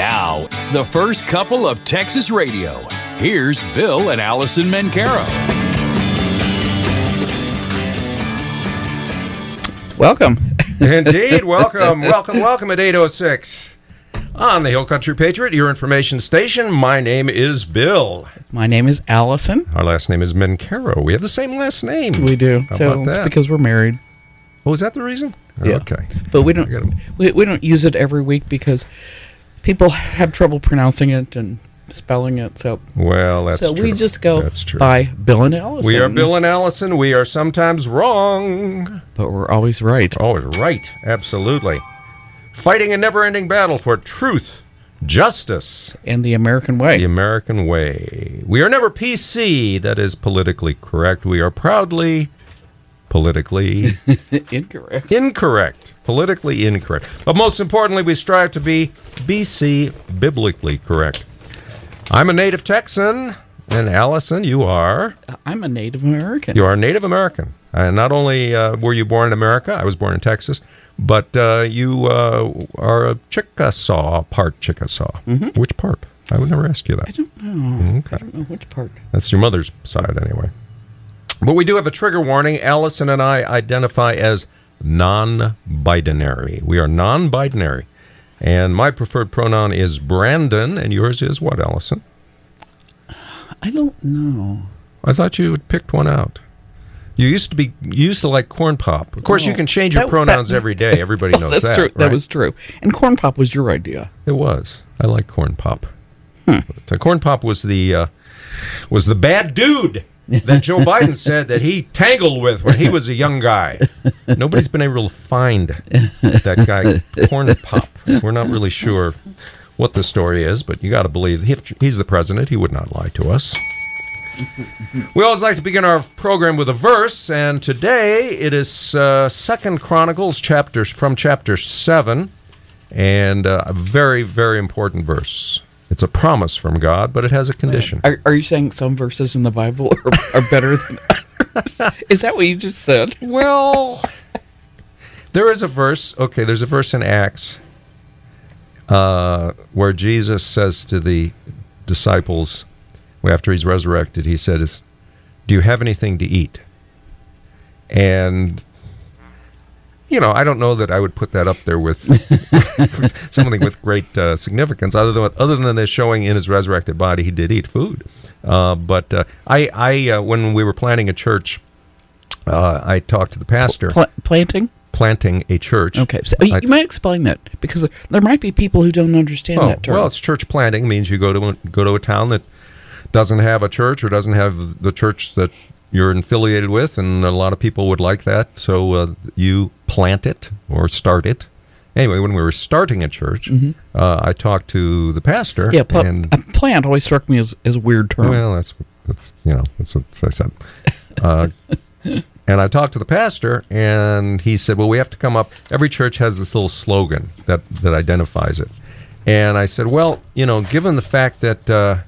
Now, the first couple of Texas Radio. Here's Bill and Alison Mencarow. Welcome. Indeed, welcome, welcome, welcome at 806 on the Hill Country Patriot, your information station. My name is Bill. My name is Alison. Our last name is Mencarow. We have the same last name. We do. How so about it's that? because we're married. Oh, is that the reason? Yeah. Okay. But we don't we, we don't use it every week because people have trouble pronouncing it and spelling it. So Well, that's so true. we just go That's true. by Bill and Alison. We are Bill and Alison. We are sometimes wrong. but we're always right. Always right. Absolutely. Fighting a never ending battle for truth, justice, And the American way. the American way. We are never PC, that is politically correct. We are proudly politically Incorrect. incorrect. Politically incorrect. But most importantly, we strive to be BC, biblically correct. I'm a native Texan, and Alison, you are. I'm a Native American. You are a Native American. And not only uh, were you born in America, I was born in Texas, but uh, you uh, are a Chickasaw, part Chickasaw. Which part? I would never ask you that. I don't know. Okay. I don't know which part. That's your mother's side, anyway. But we do have a trigger warning. Alison and I identify as non binary. We are non binary. And my preferred pronoun is Brandon, and yours is what, Allison? I don't know. I thought you had picked one out. You used to be you used to like corn pop. Of course, you Oh, can change your that- pronouns that- every day. Everybody knows That's that. true. That was true. And corn pop was your idea. It was. I like corn pop. Hmm. So corn pop was the uh, was the bad dude that Joe Biden said that he tangled with when he was a young guy. Nobody's been able to find that guy corn pop. We're not really sure what the story is, but you got to believe if he's the president, he would not lie to us. We always like to begin our program with a verse, and today it is uh, Second Chronicles chapter from chapter seven, and uh, a very very important verse. It's a promise from God, but it has a condition. Are, are you saying some verses in the Bible are, are better than others? Is that what you just said? Well, there is a verse. Okay, there's a verse in Acts uh, where Jesus says to the disciples, after he's resurrected, he says, "Do you have anything to eat?" And you know, I don't know that I would put that up there with something with great uh, significance, other than other than this showing in his resurrected body he did eat food. Uh, but uh, I, I uh, when we were planning a church, uh, I talked to the pastor Pla- planting? planting a church. Okay. So you I- might explain that because there- there might be people who don't understand Oh, that term. well, it's church planting means you go to a, go to a town that doesn't have a church or doesn't have the church that you're affiliated with, and a lot of people would like that. So uh, you plant it or start it. Anyway, when we were starting a church, uh, I talked to the pastor. Mm-hmm. yeah, pla- and a plant always struck me as, as a weird term. Well, that's that's you know that's what I said. Uh, and I talked to the pastor, and he said, "Well, we have to come up. Every church has this little slogan that that identifies it." And I said, "Well, you know, given the fact that." Uh,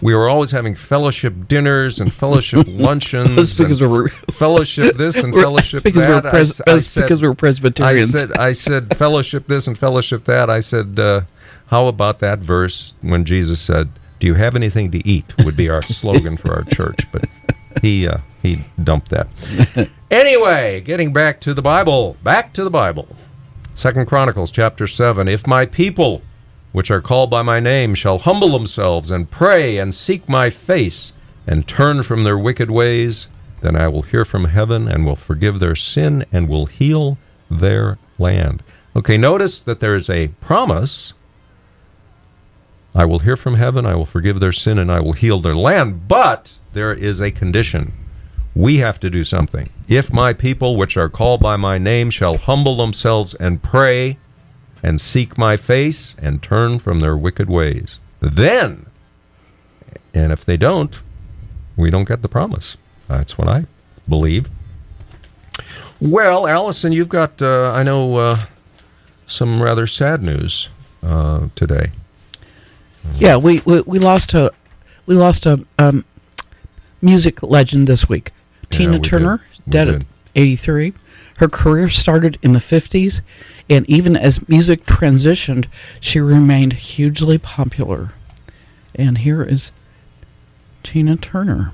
we were always having fellowship dinners and fellowship luncheons. That's because we're- fellowship this and fellowship because that. we're pres- I that's said- because we're Presbyterians. I said, I said, fellowship this and fellowship that. I said, uh, how about that verse when Jesus said, "Do you have anything to eat?" Would be our slogan for our church, but he uh, he dumped that. anyway, getting back to the Bible, back to the Bible. Second Chronicles chapter seven. If my people, which are called by my name, shall humble themselves and pray and seek my face and turn from their wicked ways, then I will hear from heaven and will forgive their sin and will heal their land. Okay, notice that there is a promise. I will hear from heaven, I will forgive their sin, and I will heal their land. But there is a condition. We have to do something. If my people, which are called by my name, shall humble themselves and pray and seek my face and turn from their wicked ways, then, and if they don't, we don't get the promise. That's what I believe. Well, Alison, you've got, uh, I know, uh, some rather sad news uh, today. yeah, we, we we lost a we lost a um, music legend this week. Yeah, Tina we Turner, did. We dead did. At 83. Her career started in the 50s, and even as music transitioned, she remained hugely popular. And here is Tina Turner.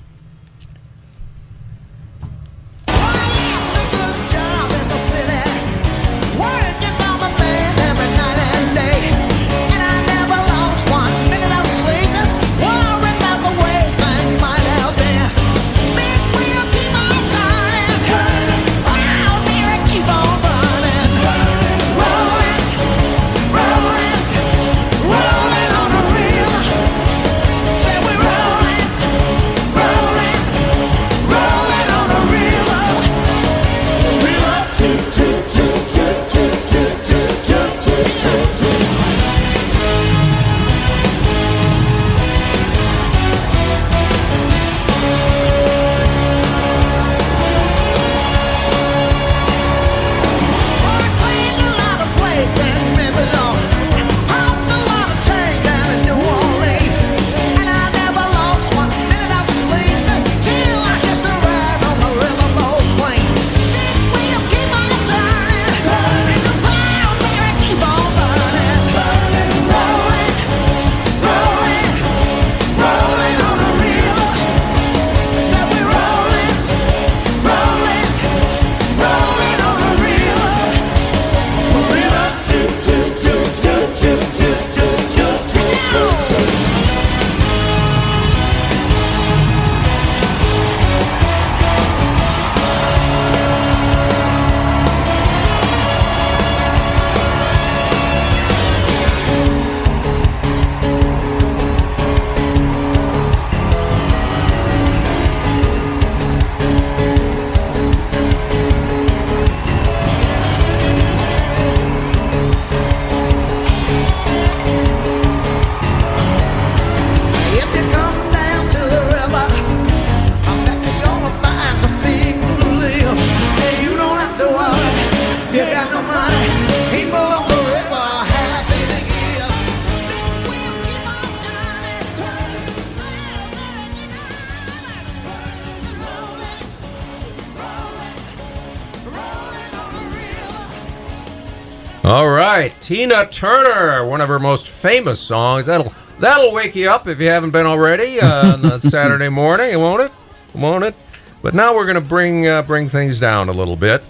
Right, Tina Turner, one of her most famous songs. That'll that'll wake you up if you haven't been already uh, on a Saturday morning, won't it? Won't it? But now we're going to bring uh, bring things down a little bit.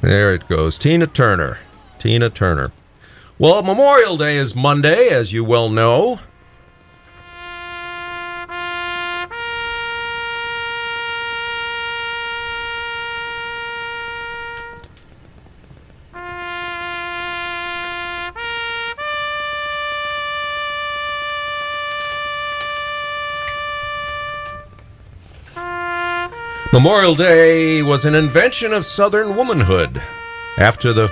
There it goes, Tina Turner. Tina Turner. Well, Memorial Day is Monday, as you well know. Memorial Day was an invention of Southern womanhood. After the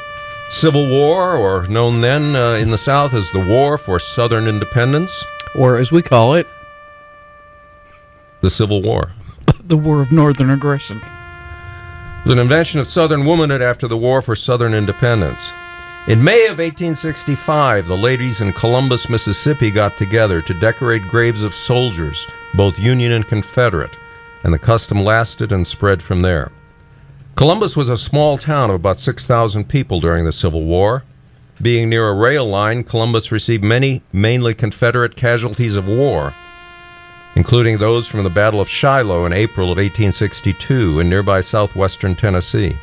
Civil War, or known then uh, in the South as the War for Southern Independence, Or as we call it, the Civil War. the War of Northern Aggression. It was an invention of Southern womanhood after the War for Southern Independence. In May of 1865, the ladies in Columbus, Mississippi got together to decorate graves of soldiers, both Union and Confederate, and the custom lasted and spread from there. Columbus was a small town of about 6,000 people during the Civil War. Being near a rail line, Columbus received many, mainly Confederate casualties of war, including those from the Battle of Shiloh in April of 1862 in nearby southwestern Tennessee.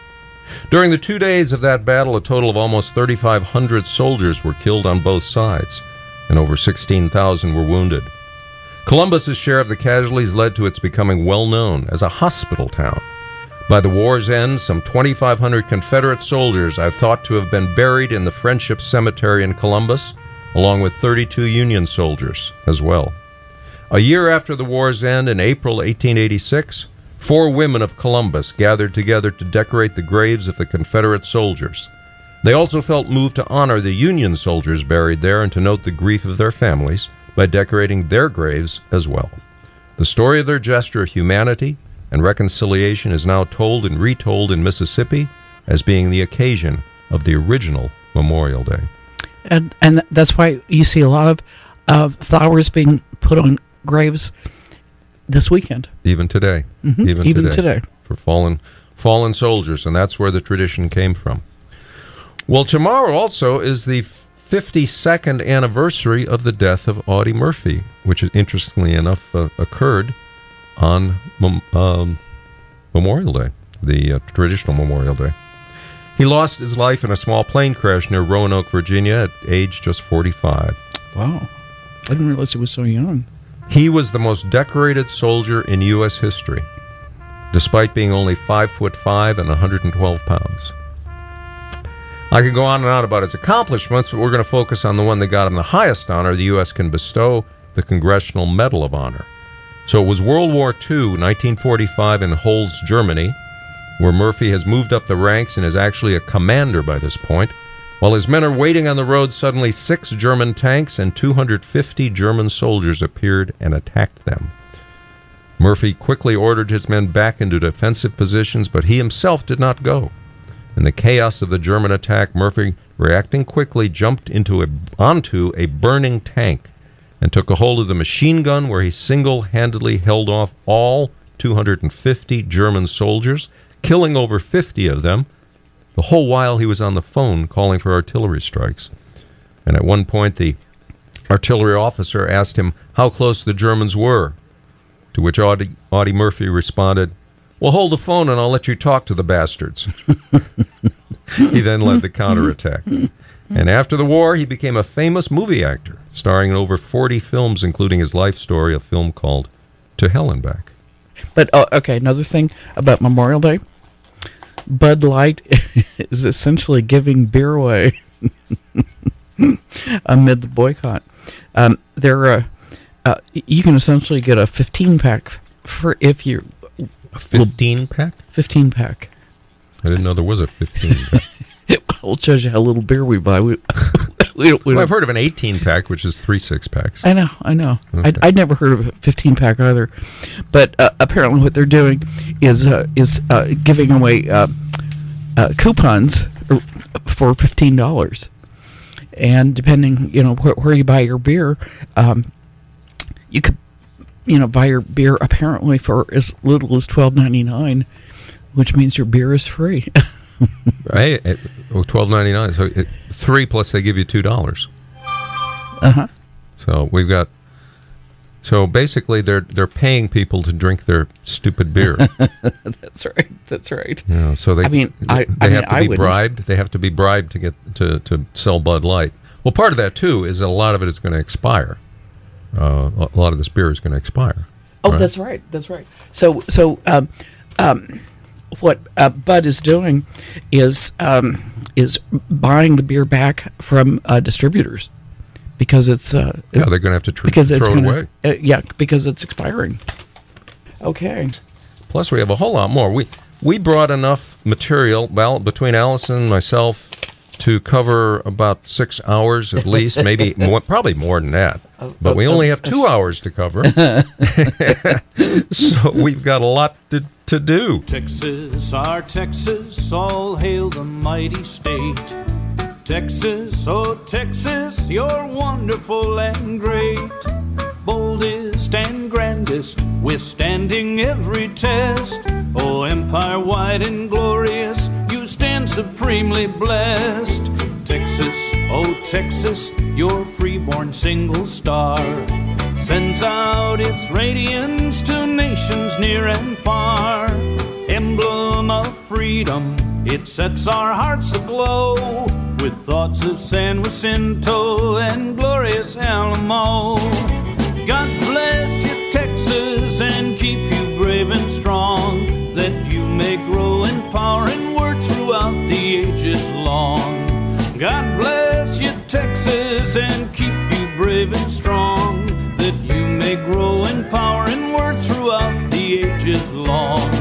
During the two days of that battle, a total of almost 3,500 soldiers were killed on both sides, and over 16,000 were wounded. Columbus's share of the casualties led to its becoming well known as a hospital town. By the war's end, some 2,500 Confederate soldiers are thought to have been buried in the Friendship Cemetery in Columbus, along with 32 Union soldiers as well. A year after the war's end, in April 1886, four women of Columbus gathered together to decorate the graves of the Confederate soldiers. They also felt moved to honor the Union soldiers buried there and to note the grief of their families by decorating their graves as well. The story of their gesture of humanity and reconciliation is now told and retold in Mississippi as being the occasion of the original Memorial Day. And and that's why you see a lot of uh, flowers being put on graves this weekend. Even today. Mhm, Even, even today. today. for fallen fallen soldiers, and that's where the tradition came from. Well, tomorrow also is the 52nd anniversary of the death of Audie Murphy, which, is interestingly enough, uh, occurred on Mem- um, Memorial Day, the uh, traditional Memorial Day. He lost his life in a small plane crash near Roanoke, Virginia, at age just 45. Wow. I didn't realize he was so young. He was the most decorated soldier in U.S. history, despite being only five foot five and 112 pounds. I could go on and on about his accomplishments, but we're going to focus on the one that got him the highest honor the U.S. can bestow the Congressional Medal of Honor. So it was World War II, 1945, in Holz, Germany, where Murphy has moved up the ranks and is actually a commander by this point. While his men are waiting on the road, suddenly six German tanks and 250 German soldiers appeared and attacked them. Murphy quickly ordered his men back into defensive positions, but he himself did not go. In the chaos of the German attack, Murphy, reacting quickly, jumped into a, onto a burning tank and took a hold of the machine gun where he single handedly held off all 250 German soldiers, killing over 50 of them, the whole while he was on the phone calling for artillery strikes. And at one point, the artillery officer asked him how close the Germans were, to which Audie, Audie Murphy responded, Well, hold the phone and I'll let you talk to the bastards. he then led the counterattack. And after the war, he became a famous movie actor, starring in over 40 films, including his life story, a film called To Hell and Back. But uh, okay, another thing about Memorial Day, Bud Light is essentially giving beer away amid the boycott. Um, there, uh, uh, you can essentially get a 15 pack for if you A 15 pack? 15 pack. I didn't know there was a 15 pack. It shows you how little beer we buy. We, we, don't, we Well, don't- I've heard of an 18 pack, which is three six packs. I know, I know. Okay. I'd, I'd never heard of a 15 pack either, but uh, apparently what they're doing is uh, is uh, giving away uh, uh, coupons for fifteen dollars, and depending you know where, where you buy your beer, um, you could you know buy your beer apparently for as little as twelve ninety nine, which means your beer is free. Hey, it, oh, 12.99. So it, three plus they give you two dollars. uh huh. So we've got. So basically, they're they're paying people to drink their stupid beer. That's right. That's right. You know, so they I mean, I- they I mean, have to be wouldn't. bribed. They have to be bribed to get to to sell Bud Light. Well, part of that too is that a lot of it is going to expire. Uh, a lot of this beer is going to expire. Oh, right? that's right. That's right. So, so um, um, what uh, Bud is doing is um, is buying the beer back from uh, distributors because it's uh, Yeah, they're going to have to tr- because it's throw it gonna, away. Uh, yeah, because it's expiring. Okay. Plus, we have a whole lot more. We we brought enough material, well, between Alison and myself, to cover about six hours at least, maybe more, probably more than that. But we only have two hours to cover, so we've got a lot to, to do. Texas, our Texas, all hail the mighty state. Texas, oh Texas, you're wonderful and great. Boldest and grandest, withstanding every test. Oh, empire wide and glorious, you stand supremely blessed. Texas, oh Texas, your freeborn single star sends out its radiance to nations near and far. Emblem of freedom, it sets our hearts aglow with thoughts of San Jacinto and glorious Alamo. God bless you, Texas, and keep you brave and strong, that you may grow in power and throughout the ages long. God bless you, Texas, and keep you brave and strong, that you may grow in power and word throughout the ages long.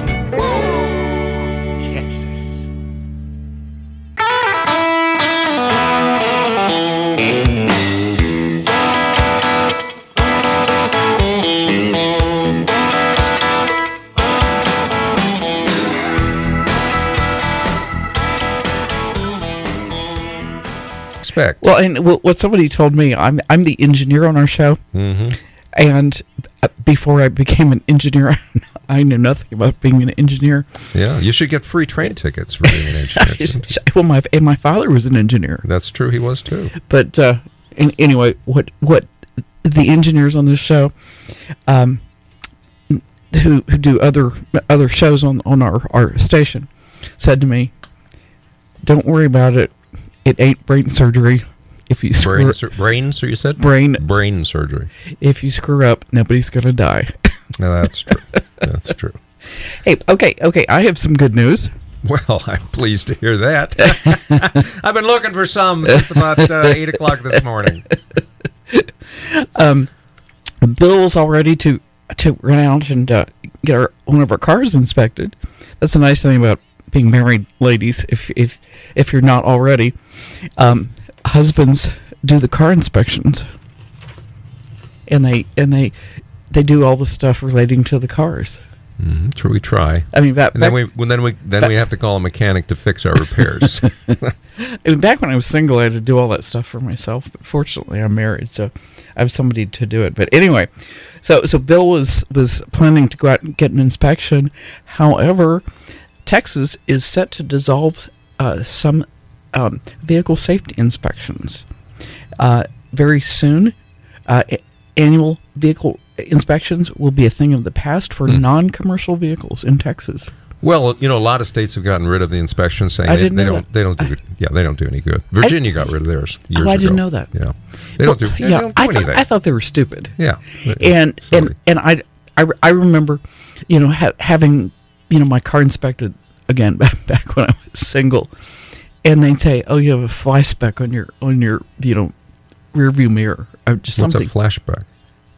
Well, and what somebody told me, I'm I'm the engineer on our show, hmm and uh, before I became an engineer, I knew nothing about being an engineer. Yeah, you should get free train tickets for being an engineer. well, my and my father was an engineer, That's true. He was too. but uh, in, anyway, what what the engineers on this show, um, who who do other other shows on on our our station, said to me, "Don't worry about it. It ain't brain surgery. If you screw Brain, sur- brain, so you said brain brain surgery. if you screw up, nobody's gonna die." No, that's true. that's true. hey, okay, okay. I have some good news. Well, I'm pleased to hear that. I've been looking for some since about uh, eight o'clock this morning. Um, Bill's all ready to to run out and uh, get our one of our cars inspected. That's the nice thing about being married, ladies. If if if you're not already, um, husbands do the car inspections, and they and they they do all the stuff relating to the cars. Mm, true, we try, I mean, back, and then back, we well, then we then we have to call a mechanic to fix our repairs. I mean, back when I was single, I had to do all that stuff for myself. But fortunately, I'm married, so I have somebody to do it. But anyway, so so Bill was was planning to go out and get an inspection. However, Texas is set to dissolve uh, some um, vehicle safety inspections uh, very soon. Uh, annual vehicle inspections will be a thing of the past for non-commercial vehicles in Texas. well, you know, a lot of states have gotten rid of the inspection, saying I they, they don't that. they don't do yeah they don't do any good. Virginia got rid of theirs. Years Oh, I didn't ago. know that. Yeah, they don't do. Well, Yeah, they don't do I, thought, anything. I thought they were stupid. yeah, and Silly. and and I, I I remember, you know, ha- having you know my car inspected again back back when I was single, and they'd say, "Oh, you have a fly speck on your on your you know rear view mirror." Or just What's something a flashback?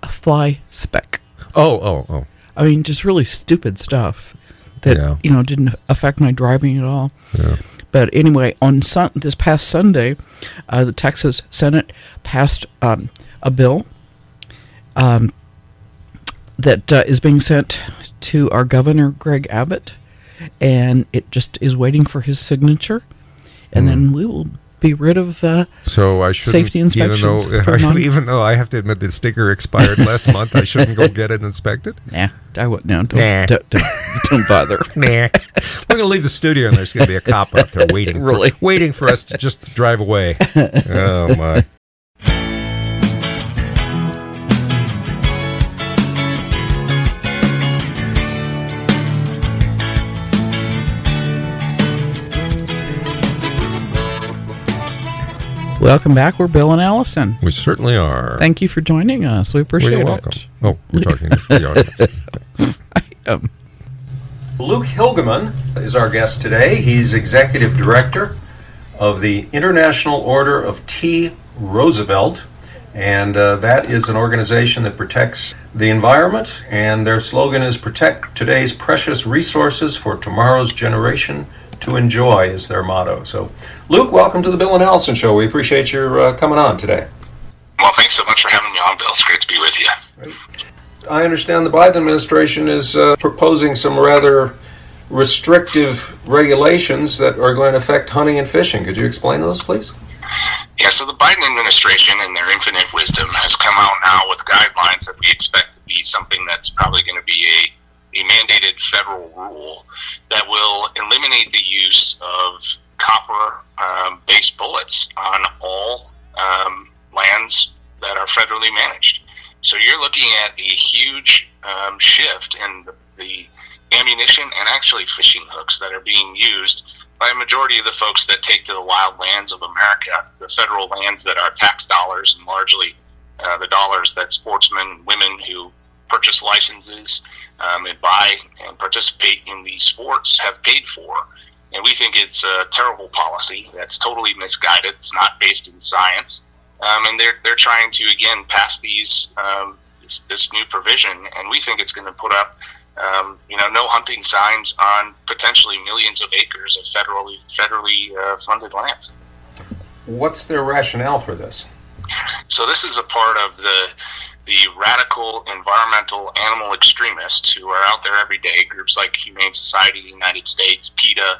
a fly speck. Oh, oh, oh. I mean, just really stupid stuff that Yeah. you know didn't affect my driving at all. Yeah. But anyway, on sun- this past Sunday, uh, the Texas Senate passed um, a bill um, that uh, is being sent to our governor, Greg Abbott, and it just is waiting for his signature, and then we will be rid of. Uh, So I shouldn't, Safety inspections Even though, non- even though I have to admit the sticker expired last month, I shouldn't go get it inspected. nah, I would no, don't, Nah. don't, don't, don't bother. Nah, we're gonna leave the studio, and there's gonna be a cop out there waiting, Really? for, waiting for us to just drive away. Oh my! Welcome back. We're Bill and Alison. We certainly are. Thank you for joining us. We well, appreciate you're welcome. it. Oh, we're talking to the audience. Um, Luke Hilgemann is our guest today. He's executive director of the International Order of T. Roosevelt, and uh, that is an organization that protects the environment. And their slogan is "Protect today's precious resources for tomorrow's generation to enjoy." Is their motto. So, Luke, welcome to the Bill and Alison Show. We appreciate your uh, coming on today. Well, thanks so much for having me on, Bill. It's great to be with you. I understand the Biden administration is uh, proposing some rather restrictive regulations that are going to affect hunting and fishing. Could you explain those, please? Yeah, so the Biden administration, in their infinite wisdom, has come out now with guidelines that we expect to be something that's probably going to be a, a mandated federal rule that will eliminate the use of copper um, based bullets on all um, lands that are federally managed. So you're looking at a huge um, shift in the, the ammunition and actually fishing hooks that are being used by a majority of the folks that take to the wild lands of America, the federal lands that are tax dollars and largely uh, the dollars that sportsmen and women who purchase licenses um, and buy and participate in these sports have paid for. And we think it's a terrible policy that's totally misguided. It's not based in science. Um, and they're, they're trying to, again, pass these um, this, this new provision. And we think it's going to put up um, you know, no hunting signs on potentially millions of acres of federally federally uh, funded lands. What's their rationale for this? So this is a part of the the radical environmental animal extremists who are out there every day. Groups like Humane Society of the United States, PETA,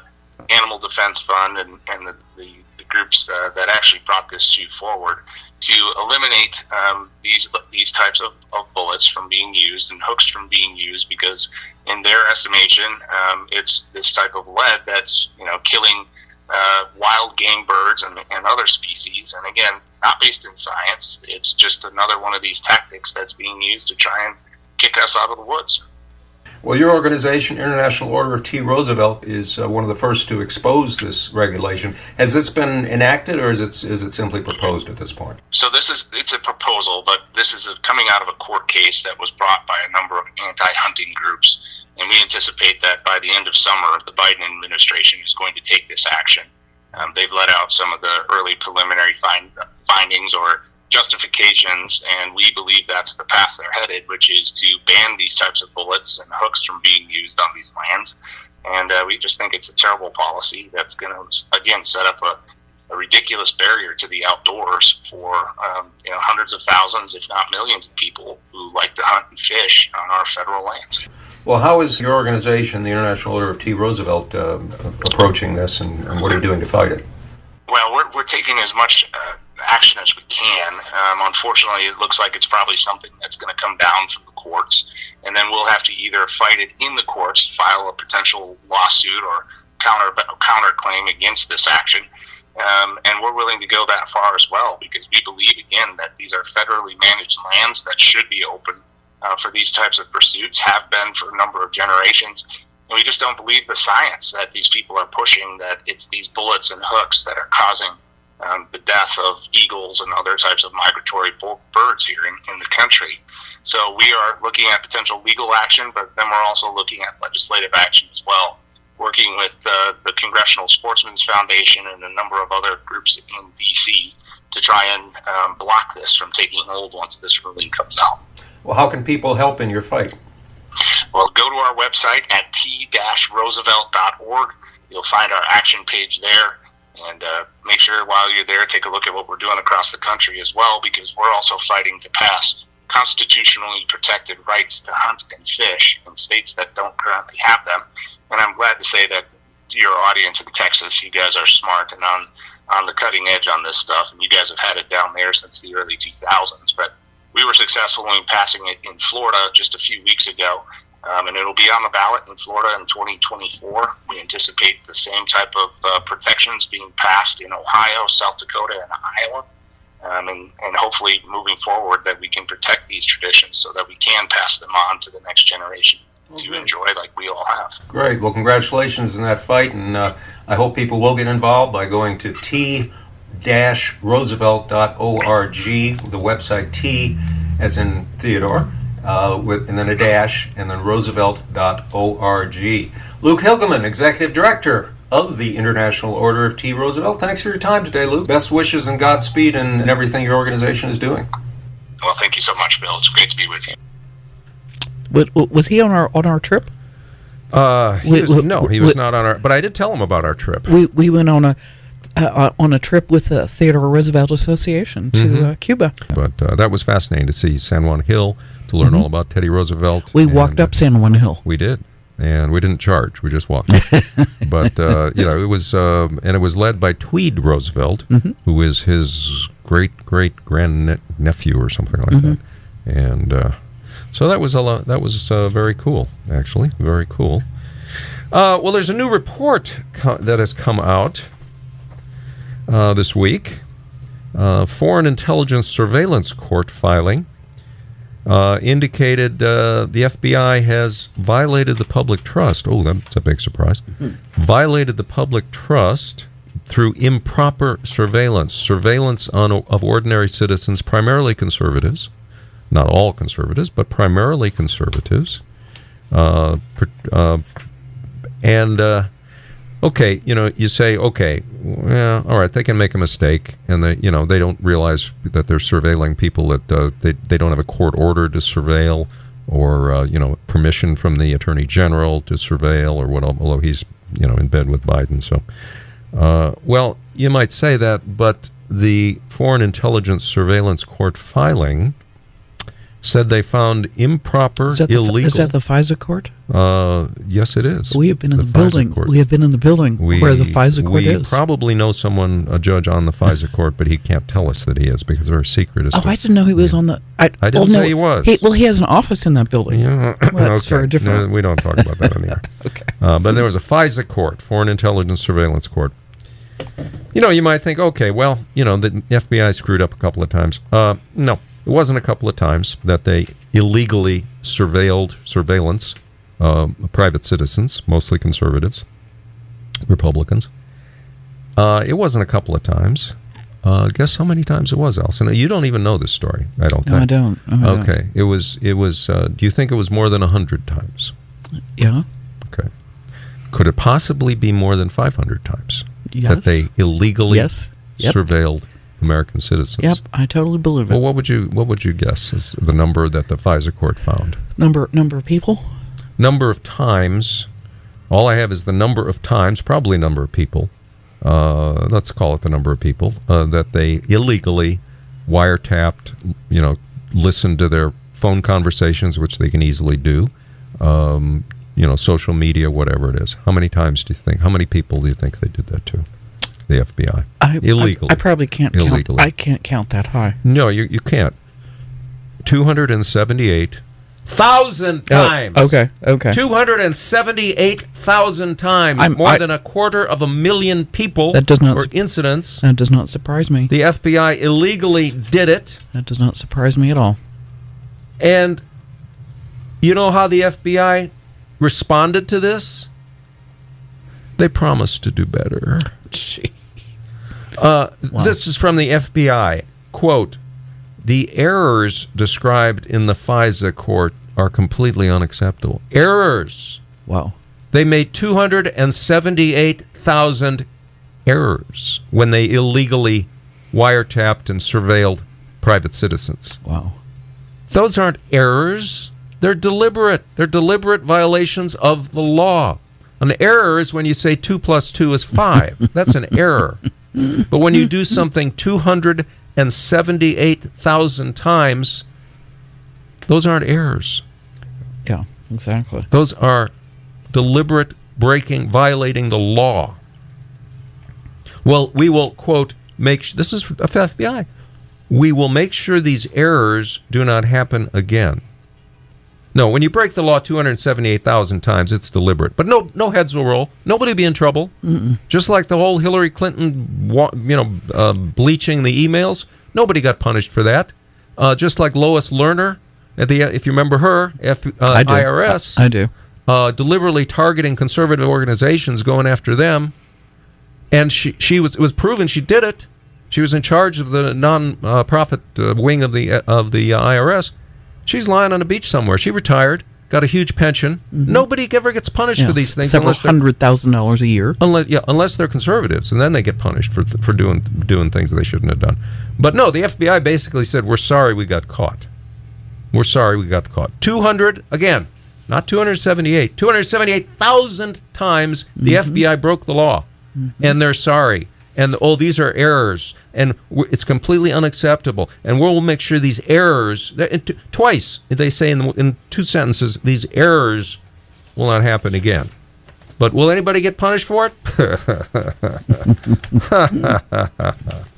Animal Defense Fund, and, and the, the, the groups uh, that actually brought this suit forward to eliminate um, these these types of, of bullets from being used and hooks from being used because in their estimation um, it's this type of lead that's you know killing uh, wild game birds and, and other species. And again not based in science. It's just another one of these tactics that's being used to try and kick us out of the woods well, your organization, International Order of T. Roosevelt, is uh, one of the first to expose this regulation. Has this been enacted, or is it is it simply proposed at this point? So this is it's a proposal, but this is a, coming out of a court case that was brought by a number of anti-hunting groups, and we anticipate that by the end of summer, the Biden administration is going to take this action. Um, they've let out some of the early preliminary find, findings or justifications, and we believe that's the path they're headed, which is to ban these types of bullets and hooks from being used on these lands. And uh, we just think it's a terrible policy that's going to, again, set up a, a, ridiculous barrier to the outdoors for um, you know hundreds of thousands, if not millions, of people who like to hunt and fish on our federal lands. Well, how is your organization, the International Order of T. Roosevelt, uh, approaching this, and, and, what are you doing to fight it? Well, we're, we're taking as much uh, action as we can. Um, unfortunately, it looks like it's probably something that's going to come down from the courts, and then we'll have to either fight it in the courts, file a potential lawsuit or counter counterclaim against this action. Um, and we're willing to go that far as well because we believe again that these are federally managed lands that should be open uh, for these types of pursuits, have been for a number of generations. And we just don't believe the science that these people are pushing that it's these bullets and hooks that are causing um, the death of eagles and other types of migratory birds here in, in the country. So we are looking at potential legal action, but then we're also looking at legislative action as well, working with uh, the Congressional Sportsmen's Foundation and a number of other groups in D.C. to try and um, block this from taking hold once this ruling comes out. Well, how can people help in your fight? Well, go to our website at t-roosevelt.org. You'll find our action page there and uh, make sure while you're there, take a look at what we're doing across the country as well, because we're also fighting to pass constitutionally protected rights to hunt and fish in states that don't currently have them. And I'm glad to say that your audience in Texas, you guys are smart and on on the cutting edge on this stuff, and you guys have had it down there since the early 2000s. But we were successful in passing it in Florida just a few weeks ago, um, and it'll be on the ballot in Florida in 2024. We anticipate the same type of uh, protections being passed in Ohio, South Dakota, and Iowa. Um, and, and hopefully moving forward that we can protect these traditions so that we can pass them on to the next generation to enjoy like we all have. Great. Well, congratulations in that fight, and uh, I hope people will get involved by going to t-roosevelt.org, the website T as in Theodore uh, with, and then a dash, and then roosevelt.org. Luke Hilgemann, Executive Director of the International Order of T. Roosevelt. Thanks for your time today, Luke. Best wishes and Godspeed in everything your organization is doing. Well, thank you so much, Bill. It's great to be with you. Was he on our on our trip? Uh, he was, no, he was not on our. But I did tell him about our trip. We we went on a uh, on a trip with the Theodore Roosevelt Association to mm-hmm. uh, Cuba. But uh, that was fascinating to see San Juan Hill to learn mm-hmm. all about Teddy Roosevelt. We walked up San Juan Hill. We did, and we didn't charge. We just walked. but uh, you know, it was um, and it was led by Tweed Roosevelt, mm-hmm. who is his great great grand nephew or something like mm-hmm. that, and uh, so that was a lot, that was uh, very cool, actually, very cool. Uh, well, there's a new report co- that has come out uh, this week. Uh, Foreign Intelligence Surveillance Court filing uh, indicated uh, the FBI has violated the public trust. Oh, that's a big surprise. Mm-hmm. Violated the public trust through improper surveillance, surveillance on, of ordinary citizens, primarily conservatives, not all conservatives, but primarily conservatives, uh, uh and uh, okay, you know, you say, okay, yeah, all right, they can make a mistake, and they, you know, they don't realize that they're surveilling people that uh, they they don't have a court order to surveil, or uh, you know, permission from the attorney general to surveil, or what. Although he's you know in bed with Biden, so uh, well, you might say that, but the Foreign Intelligence Surveillance Court filing said they found improper, Is that, the, illegal. is that the FISA court? uh, yes, it is. We have been in the, building. court. We have been in the building where the FISA court we is. probably know someone, a judge on the FISA court, but he can't tell us that he is because we're secret. As oh, to- I didn't know he was on the. I, I didn't well, no, say he was. well, he has an office in that building. Yeah, Well, that's for a different- No, we don't talk about that on the air. Okay. Uh, but there was a FISA court, Foreign Intelligence Surveillance Court. You know, you might think, okay, well, you know, the FBI screwed up a couple of times. Uh, no, it wasn't a couple of times that they illegally surveilled surveillance uh, private citizens, mostly conservatives, Republicans. Uh, it wasn't a couple of times. Uh, guess how many times it was, Alison? You don't even know this story. I don't No, I don't. No, I don't. Okay, it was. It was. Uh, do you think it was more than hundred times? Yeah. Okay. Could it possibly be more than five hundred times Yes. that they illegally Yes. Yep. surveilled American citizens? Yep. I totally believe it. Well, what would you what would you guess is the number that the FISA court found? number number of people. Number of times. All I have is the number of times, probably number of people. Uh, let's call it the number of people uh, that they illegally wiretapped. You know, listened to their phone conversations, which they can easily do. Um, you know, social media, whatever it is. How many times do you think? How many people do you think they did that to? The FBI. I, Illegally. I, I probably can't Illegally. count. I can't count that high. No, you you can't. Two hundred and seventy-eight thousand oh, times. Oh, okay. Okay. 278,000 times, I'm- more I- than a quarter of a million people That does not or incidents. That does not surprise me. The FBI illegally did it. That does not surprise me at all. And you know how the FBI responded to this? They promised to do better. Uh, This is from the FBI. Quote The errors described in the FISA court are completely unacceptable. Errors. Wow. They made 278,000 errors when they illegally wiretapped and surveilled private citizens. Wow. Those aren't errors. They're deliberate. They're deliberate violations of the law. An error is when you say 2 plus 2 is 5. That's an error. But when you do something 278,000 times, those aren't errors. Yeah. Exactly. Those are deliberate breaking, violating the law. Well, we will, quote, make sh- this is FBI. We will make sure these errors do not happen again. No, when you break the law 278,000 times, it's deliberate. But no, no heads will roll. Nobody will be in trouble. Just like the whole Hillary Clinton, you know, uh, bleaching the emails, nobody got punished for that. Uh, just like Lois Lerner, at the if you remember her, F, uh, I. IRS, I, I do. uh, deliberately targeting conservative organizations, going after them, and she she was it was proven she did it. She was in charge of the non-profit uh, wing of the of the uh, IRS. She's lying on a beach somewhere. She retired, got a huge pension. Mm-hmm. Nobody ever gets punished Yeah, for these things several hundred thousand dollars a year. unless yeah unless they're conservatives, and then they get punished for for doing doing things that they shouldn't have done. But no, the FBI basically said we're sorry we got caught. We're sorry we got caught. 200 again, not 278, 278,000 times the mm-hmm. FBI broke the law, mm-hmm. and they're sorry. And oh, these are errors, and it's completely unacceptable. And we'll make sure these errors twice they say in, in two sentences these errors will not happen again. But will anybody get punished for it?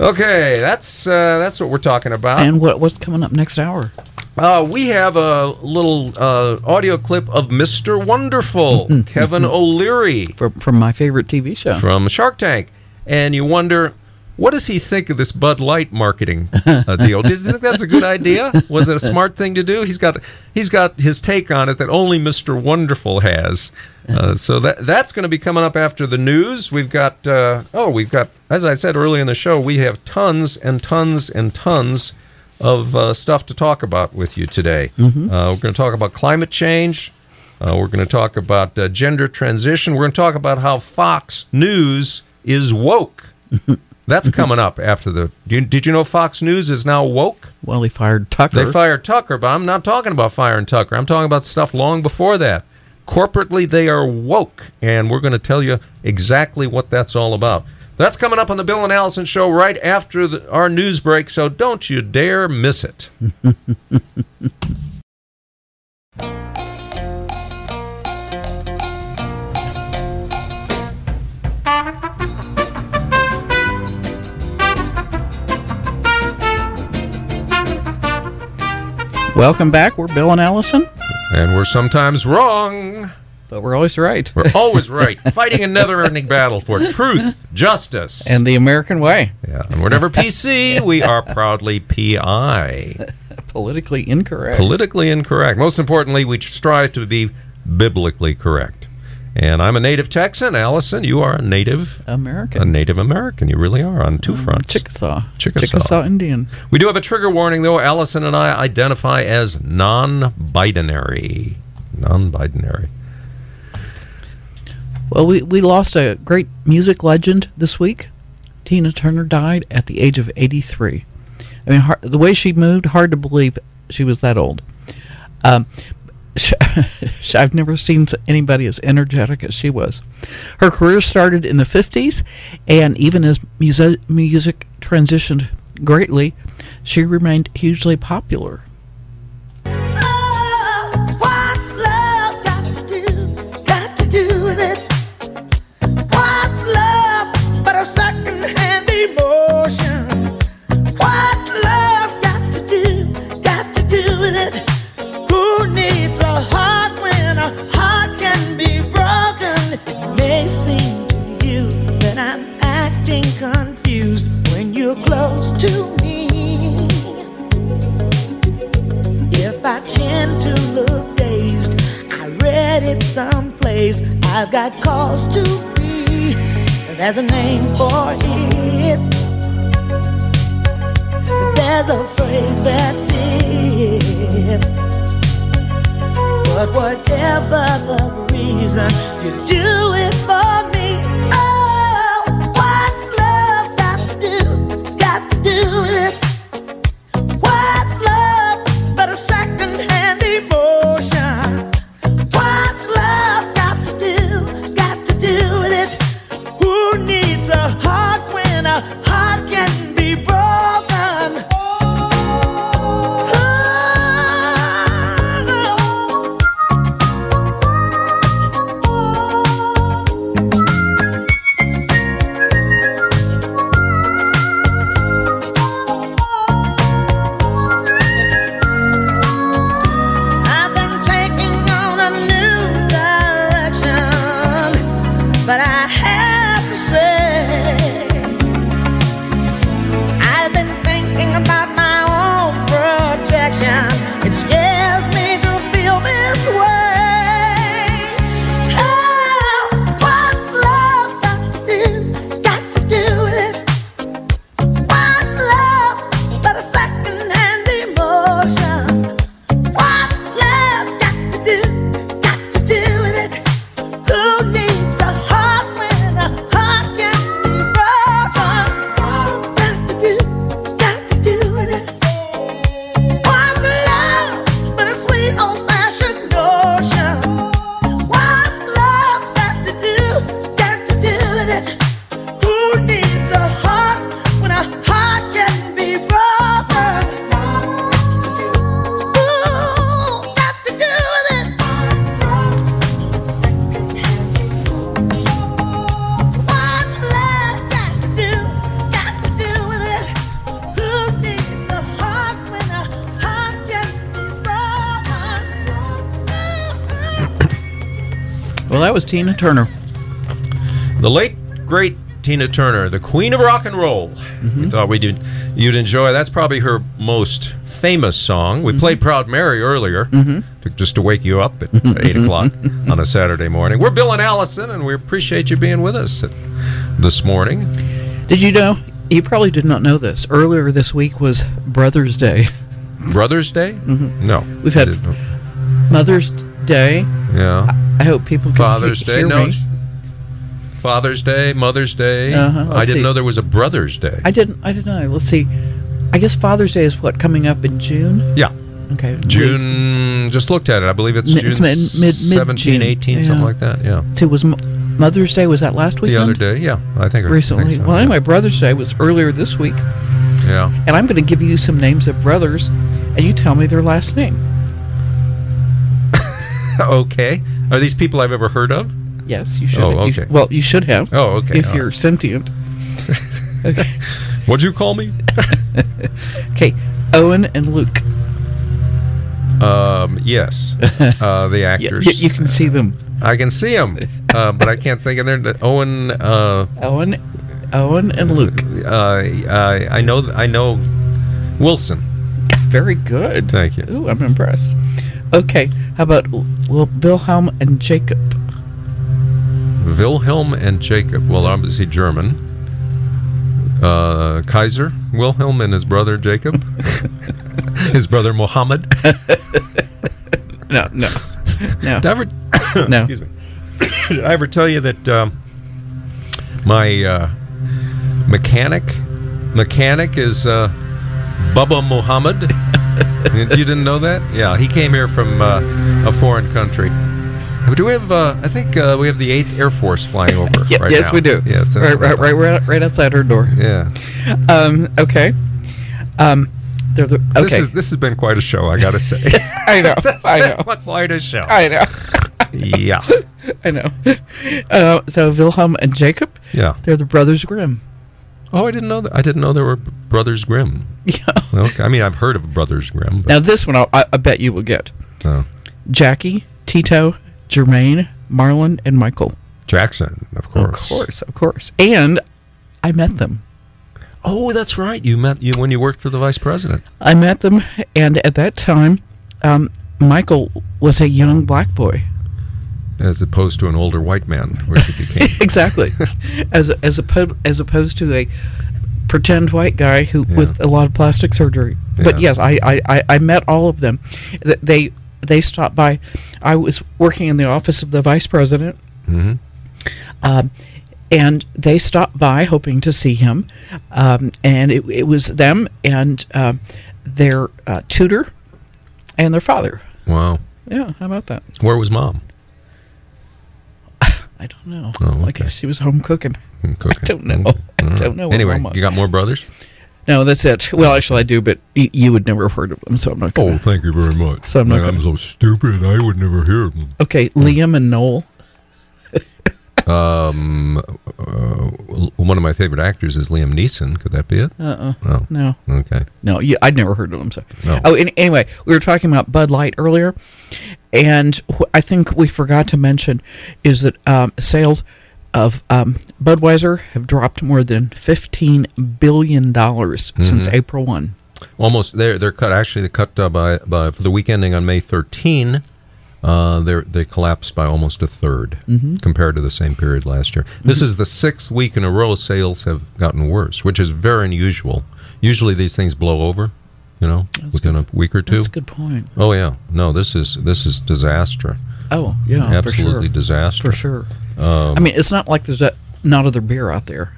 okay, that's uh, that's what we're talking about. And what what's coming up next hour? Uh, we have a little uh, audio clip of Mr. Wonderful, Kevin O'Leary From from my favorite TV show. from Shark Tank, and you wonder. What does he think of this Bud Light marketing uh, deal? Does he think that's a good idea? Was it a smart thing to do? He's got he's got his take on it that only Mr. Wonderful has. Uh, so that that's going to be coming up after the news. We've got uh, oh we've got as I said early in the show we have tons and tons and tons of uh, stuff to talk about with you today. Uh, we're going to talk about climate change. Uh, we're going to talk about uh, gender transition. We're going to talk about how Fox News is woke. That's mm-hmm. coming up after the. Did you, know Fox News is now woke? Well, he fired Tucker. They fired Tucker, but I'm not talking about firing Tucker. I'm talking about stuff long before that. Corporately, they are woke, and we're going to tell you exactly what that's all about. That's coming up on the Bill and Alison show right after the, our news break, so don't you dare miss it. Welcome back. We're Bill and Alison, And we're sometimes wrong. but we're always right. We're always right. Fighting a never-ending battle for truth, justice, and the American way, yeah. And whatever PC, we are proudly PI. politically incorrect. Politically incorrect. Most importantly, we strive to be biblically correct. And I'm a native Texan. Alison, you are a native, American. a Native American. You really are on two fronts. Chickasaw. Chickasaw. Chickasaw Indian. We do have a trigger warning, though. Alison and I identify as non-binary. Non-binary. Well, we, we lost a great music legend this week. Tina Turner died at the age of 83. I mean, hard, the way she moved, hard to believe she was that old. Um, I've never seen anybody as energetic as she was. Her career started in the 50s, and even as music, music transitioned greatly, she remained hugely popular. May seem to you that I'm acting confused when you're close to me. If I tend to look dazed, I read it someplace. I've got cause to be. There's a name for it. There's a phrase that fits. But whatever the reason, you do it for that was Tina Turner. The late great Tina Turner, the queen of rock and roll. We mm-hmm. thought we'd you'd enjoy. That's probably her most famous song. We mm-hmm. played "Proud Mary" earlier, mm-hmm. to, just to wake you up at eight o'clock on a Saturday morning. We're Bill and Alison, and we appreciate you being with us this morning. Did you know? You probably did not know this. Earlier this week was Brothers' Day, Brothers' Day? No, We've had-. Mother's Day. yeah. I hope people can Father's he- Day. hear No. me. Father's Day, Mother's Day. Uh-huh, I didn't know there was a Brothers' Day. I didn't. I didn't know. Let's see. I guess Father's Day is what coming up in June. yeah. Okay. June, just looked at it. I believe it's Mid- June it's mid- mid- 17, mid-June. 18, something like that. Yeah. See, it was Mother's Day was that last week? The other day, yeah, I think I Recently. think so, well, yeah. anyway, Brother's Day was earlier this week, yeah. and I'm going to give you some names of brothers, and you tell me their last name. okay. Are these people I've ever heard of? Yes, you should. Oh, okay. sh- well, you should have. Oh, okay. If All you're sentient. okay. What'd you call me? Okay. Owen and Luke. Um, yes, uh, the actors. y- you can see them. I can see them, uh, but I can't think of their. Owen. Uh, Owen, Owen and Luke. uh, I I know. I know. Wilson. Very good. Thank you. Ooh, I'm impressed. Okay. How about Wil- Wilhelm and Jacob? Wilhelm and Jacob. Well, obviously German. Uh, Kaiser Wilhelm and his brother Jacob. his brother Mohammed. No, no, no, Did I ever? no. Excuse me. Did I ever tell you that um, my uh, mechanic mechanic is uh, Bubba Muhammad? you didn't know that? Yeah, he came here from uh, a foreign country. Do we have? Uh, I think uh, we have the Eighth Air Force flying over Yeah, right yes, now. we do. Yes, right, right, right, right, right outside her door. Yeah. Um, okay. Um, the okay. This is this has been quite a show. I gotta say. I know. I know. quite a show. I know. yeah. I know. Uh, so Wilhelm and Jacob, Yeah. they're the brothers Grimm. Oh, I didn't know that. I didn't know there were Brothers Grimm. Yeah. Okay. I mean, I've heard of Brothers Grimm. But, Now this one, I'll, I, I bet you will get oh. Jackie, Tito, Jermaine, Marlon, and Michael. Jackson, of course. Of course. course, of course. And I met them. Oh, that's right. You met you when you worked for the vice president. I met them, and at that time, um, Michael was a young black boy. As opposed to an older white man, which he became. exactly, as as opposed as opposed to a pretend white guy who Yeah. with a lot of plastic surgery. But Yeah. yes, I, I, I, met all of them. They they stopped by. I was working in the office of the vice president. hmm Um, and they stopped by hoping to see him. Um, and it, it was them and um, their uh, tutor and their father. Wow. Yeah, how about that? Where was mom? I don't know. Oh, I okay. guess she was home cooking. Hmm, Cooking. don't know. Okay. I don't hmm. know Anyway, you got more brothers? No, that's it. Well, actually, I do, but y- you would never have heard of them, so I'm not going Oh, thank you very much. So I'm not Man, I'm so stupid. I would never hear of them. Okay, hmm. Liam and Noel. Um, uh, one of my favorite actors is Liam Neeson. Could that be it? Uh-uh. Oh, No, okay. no, you, I'd never heard of him. So. No. Oh, and anyway, we were talking about Bud Light earlier, and wh- I think we forgot to mention is that um, sales of um, Budweiser have dropped more than fifteen billion dollars since Mm-hmm. April one. Almost. They're they're cut. Actually, they cut uh, by by for the week ending on May 13. Uh, they they collapsed by almost a 3rd Mm-hmm. compared to the same period last year. This is the sixth week in a row sales have gotten worse, which is very unusual. Usually these things blow over, you know, within a week or two. That's a good point. Oh yeah, no, this is this is disaster. Oh yeah, Absolutely for sure. disaster. For sure. Um, I mean, it's not like there's a, not other beer out there.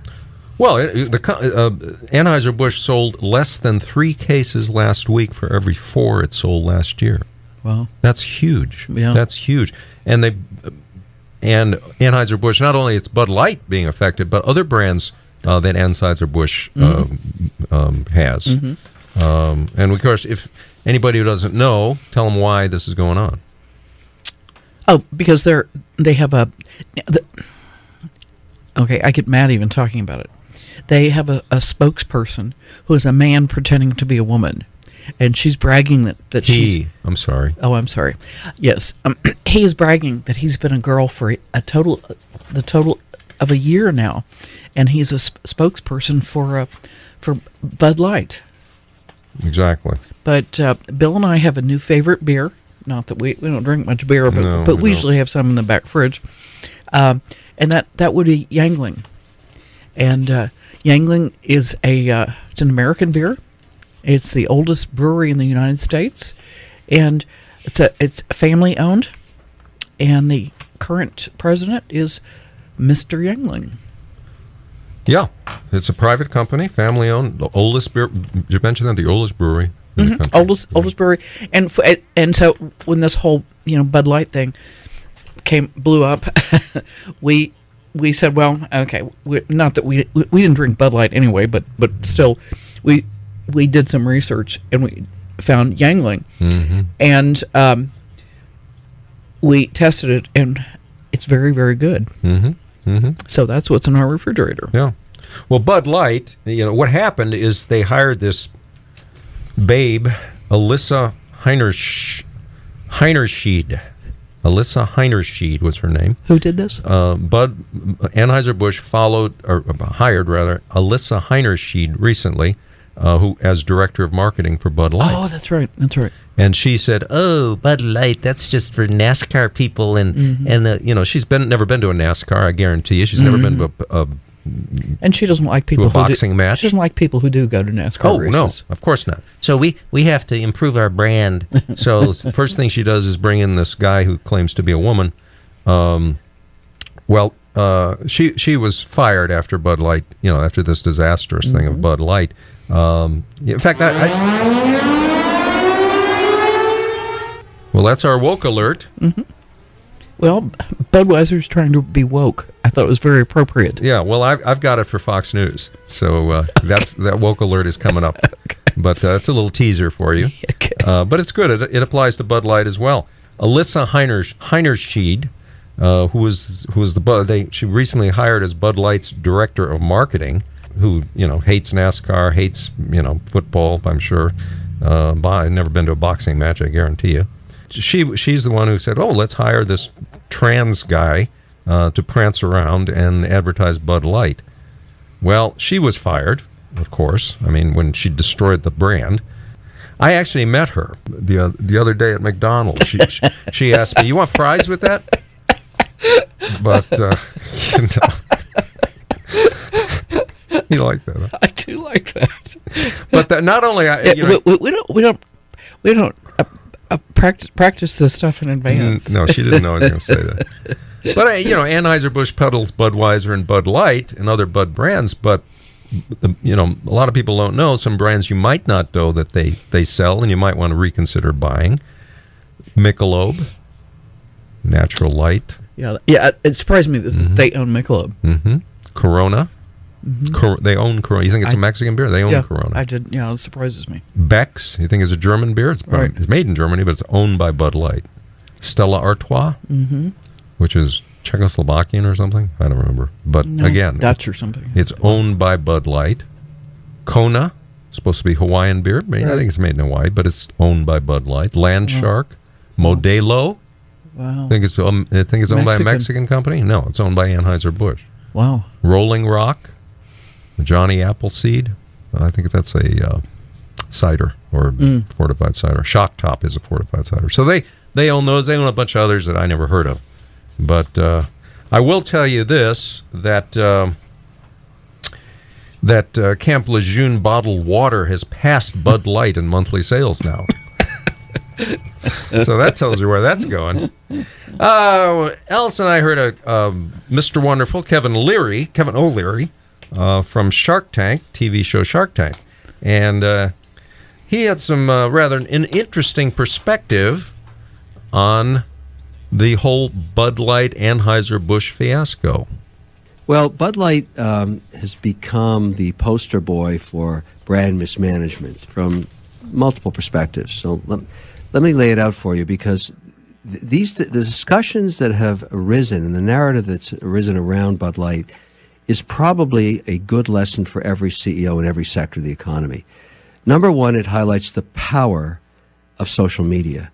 Well, the uh, Anheuser Busch sold less than three cases last week for every four it sold last year. Well, That's huge. Yeah. That's huge. And they and Anheuser Busch not only it's Bud Light being affected, but other brands uh, that Anheuser Busch um, um, has. Um, and of course, if anybody who doesn't know, tell them why this is going on. Oh, because they're they have a. The, okay, I get mad even talking about it. They have a, a spokesperson who is a man pretending to be a woman, and she's bragging that that she's. I'm sorry. Oh, I'm sorry. Yes, um, he is bragging that he's been a girl for a total, the total of a year now, and he's a sp- spokesperson for uh, for Bud Light. Exactly. But uh, Bill and I have a new favorite beer. Not that we, we don't drink much beer, but No, but we we usually have some in the back fridge. Um, and that, that would be Yuengling. And uh, Yuengling is a uh, it's an American beer. It's the oldest brewery in the United States, and it's a it's family owned. And the current president is Mr. Yuengling. Yeah, it's a private company, family owned, the oldest beer. You mentioned that the oldest brewery in the mm-hmm. country? oldest oldest brewery, and f- and so when this whole you know Bud Light thing came blew up, we we said, well, okay, not that we, we we didn't drink Bud Light anyway, but but still, we we did some research and we found Yuengling, and um, we tested it, and it's very very good. Mm-hmm. So that's what's in our refrigerator. Yeah. Well, Bud Light, you know, what happened is they hired this babe, Alissa Heinersch, Heinerscheid. Alissa Heinerscheid was her name. Who did this? Uh, Bud Anheuser-Busch followed, or uh, hired rather, Alissa Heinerscheid recently, uh, who as director of marketing for Bud Light. Oh, that's right. That's right. and she said, "Oh, Bud Light, that's just for NASCAR people." And Mm-hmm. and the, you know, she's been never been to a NASCAR. I guarantee you, she's never been to a, a And she doesn't like people a who do- boxing match? She doesn't like people who do go to NASCAR Oh races. no, of course not. So we we have to improve our brand. So the first thing she does is bring in this guy who claims to be a woman. Um, well, uh, she she was fired after Bud Light. You know, after this disastrous thing of Bud Light. Um, in fact, I, I well, that's our woke alert. Well, Budweiser's trying to be woke. I thought it was very appropriate. Yeah, well, I've, I've got it for Fox News, so uh, that's that woke alert is coming up. But uh, it's a little teaser for you. Okay. Uh, but it's good. It, it applies to Bud Light as well. Alissa Heiner Heinerscheid, uh, who was who was the Bud, they she recently hired as Bud Light's director of marketing, who you know hates NASCAR, hates you know football. I'm sure. Uh, I've never been to a boxing match. I guarantee you. She she's the one who said, "Oh, let's hire this trans guy uh, to prance around and advertise Bud Light." Well, she was fired, of course. I mean, when she destroyed the brand. I actually met her the oth- the other day at McDonald's. She, she, she asked me, "You want fries with that?" But uh, you, know, you like that, huh? I do like that. But that, not only I, Yeah, you know, we, we, don't we don't we don't uh, uh, practice practice this stuff in advance. No, she didn't know I was going to say that. But uh, you know, Anheuser Busch peddles Budweiser and Bud Light and other Bud brands, but the, you know, a lot of people don't know some brands you might not know that they they sell, and you might want to reconsider buying. Michelob, Natural Light, Yeah, yeah. It surprised me that they own Michelob. hmm Corona. Cor- they own Corona. You think it's a I- Mexican beer? They own yeah, Corona. I did. Yeah, it surprises me. Beck's. You think it's a German beer? It's, Right. it's made in Germany, but it's owned by Bud Light. Stella Artois, mm-hmm. which is Czechoslovakian or something. I don't remember. But No, again, Dutch or something. it's owned by Bud Light. Kona, supposed to be Hawaiian beer. I, mean, I think it's made in Hawaii, but it's owned by Bud Light. Land Shark, Modelo. wow. I think it's um, I think it's owned by a Mexican. Mexican company. No, it's owned by Anheuser Busch. Wow. Rolling Rock, Johnny Appleseed. I think that's a uh, cider or fortified cider. Shock Top is a fortified cider. So they they own those. They own a bunch of others that I never heard of. But uh, I will tell you this that. um that uh, Camp Lejeune bottled water has passed Bud Light in monthly sales now. so that tells you where that's going. Uh, Alice and I heard a um, Mr. Wonderful, Kevin Leary, Kevin O'Leary, uh, from Shark Tank, TV show Shark Tank, and uh, he had some uh, rather an interesting perspective on the whole Bud Light Anheuser Busch fiasco. Well, Bud Light um, has become the poster boy for brand mismanagement from multiple perspectives. So let, let me lay it out for you because th- these the discussions that have arisen and the narrative that's arisen around Bud Light is probably a good lesson for every CEO in every sector of the economy. Number one, it highlights the power of social media.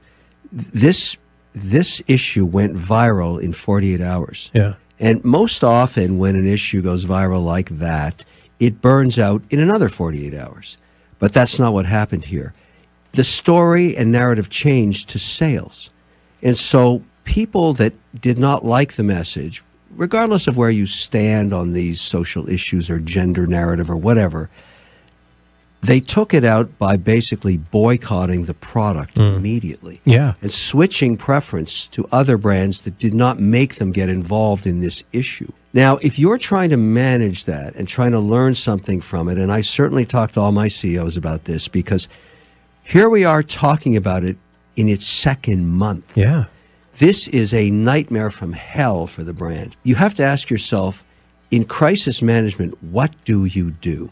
This this issue went viral in 48 hours. Yeah. And most often, when an issue goes viral like that, it burns out in another 48 hours. But that's not what happened here. The story and narrative changed to sales. And so people that did not like the message, regardless of where you stand on these social issues or gender narrative or whatever, they took it out by basically boycotting the product mm. immediately Yeah. and switching preference to other brands that did not make them get involved in this issue. Now, if you're trying to manage that and trying to learn something from it, and I certainly talked to all my CEOs about this because here we are talking about it in its second month. Yeah. This is a nightmare from hell for the brand. You have to ask yourself in crisis management, what do you do?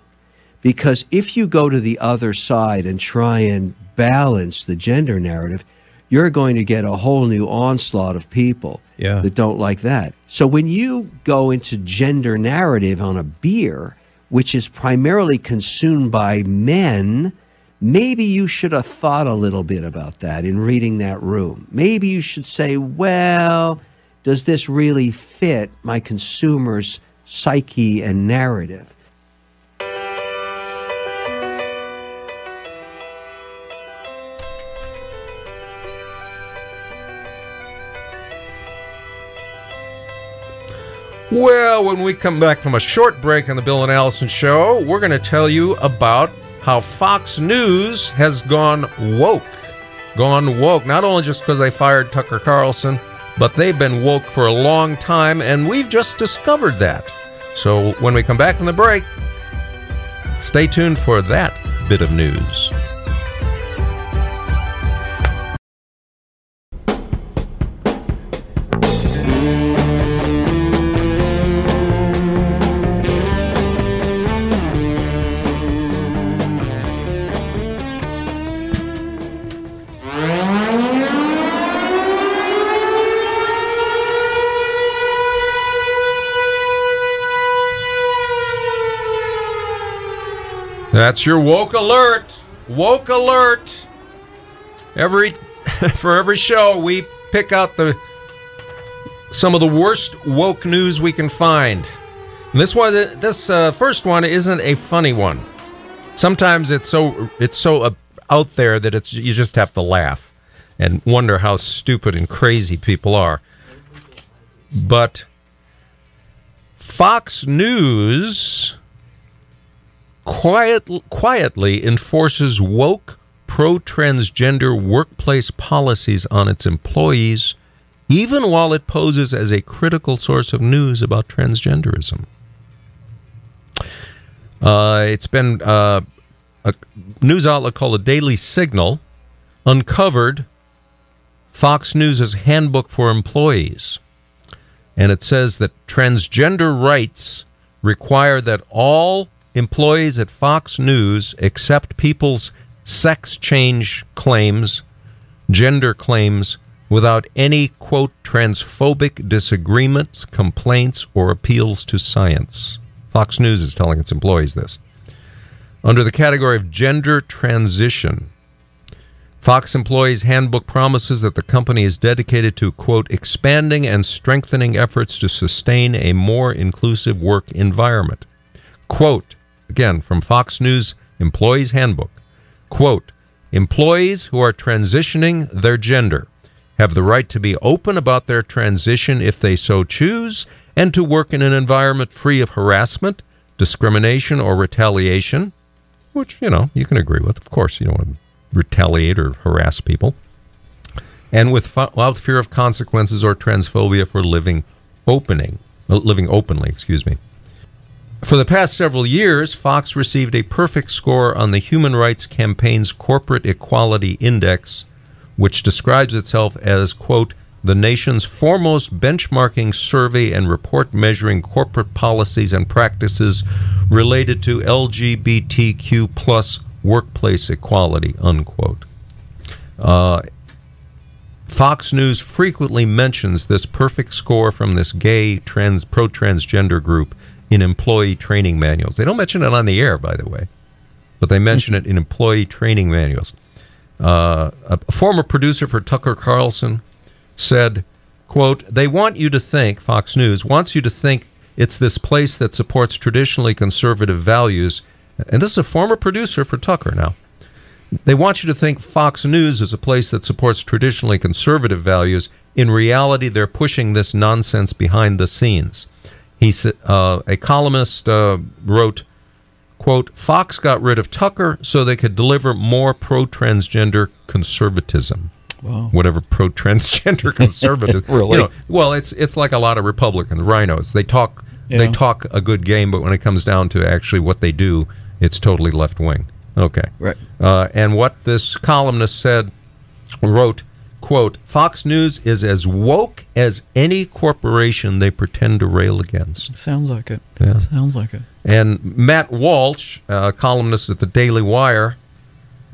Because if you go to the other side and try and balance the gender narrative, you're going to get a whole new onslaught of people Yeah. that don't like that. So when you go into gender narrative on a beer, which is primarily consumed by men, maybe you should have thought a little bit about that in reading that room. Maybe you should say, well, does this really fit my consumer's psyche and narrative? Well, when we come back from a short break on the Bill and Alison show, we're going to tell you about how Fox News has gone woke. Gone woke, not only just because they fired Tucker Carlson, but they've been woke for a long time, and we've just discovered that. So when we come back from the break, stay tuned for that bit of news. That's your woke alert. Woke alert. Every for every show we pick out the some of the worst woke news we can find. And this one this uh, first one isn't a funny one. Sometimes it's so it's so uh, out there that it's you just have to laugh and wonder how stupid and crazy people are. But Fox News quiet, quietly enforces woke pro transgender workplace policies on its employees, even while it poses as a critical source of news about transgenderism. Uh, it's been uh, a news outlet called the Daily Signal uncovered Fox News' handbook for employees. And it says that transgender rights require that all employees at Fox News accept people's sex change claims, gender claims, without any, quote, transphobic disagreements, complaints, or appeals to science. Fox News is telling its employees this. Under the category of gender transition, Fox Employees Handbook promises that the company is dedicated to, quote, expanding and strengthening efforts to sustain a more inclusive work environment. Quote, again from Fox News Employees Handbook, quote, employees who are transitioning their gender have the right to be open about their transition if they so choose and to work in an environment free of harassment, discrimination, or retaliation, which, you know, you can agree with. Of course, you don't want to retaliate or harass people. And without fear of consequences or transphobia for living opening, living openly, excuse me. For the past several years, Fox received a perfect score on the Human Rights Campaign's Corporate Equality Index, which describes itself as, quote, the nation's foremost benchmarking survey and report measuring corporate policies and practices related to LGBTQ plus workplace equality, unquote. Uh, Fox News frequently mentions this perfect score from this gay trans pro transgender group in employee training manuals. They don't mention it on the air, by the way, but they mention it in employee training manuals. Uh, a former producer for Tucker Carlson said, quote, they want you to think, Fox News wants you to think it's this place that supports traditionally conservative values. And this is a former producer for Tucker now. They want you to think Fox News is a place that supports traditionally conservative values. In reality, they're pushing this nonsense behind the scenes. He said, uh, a columnist uh, wrote, quote, Fox got rid of Tucker so they could deliver more pro-transgender conservatism. Wow. Whatever pro-transgender conservative. Really? You know, well, it's it's like a lot of Republican rhinos. They talk they talk a good game, but when it comes down to actually what they do, it's totally left wing. Okay. Right. Uh, and what this columnist said, wrote, quote, Fox News is as woke as any corporation they pretend to rail against. Sounds like it. Yeah. Sounds like it. And Matt Walsh, a columnist at the Daily Wire,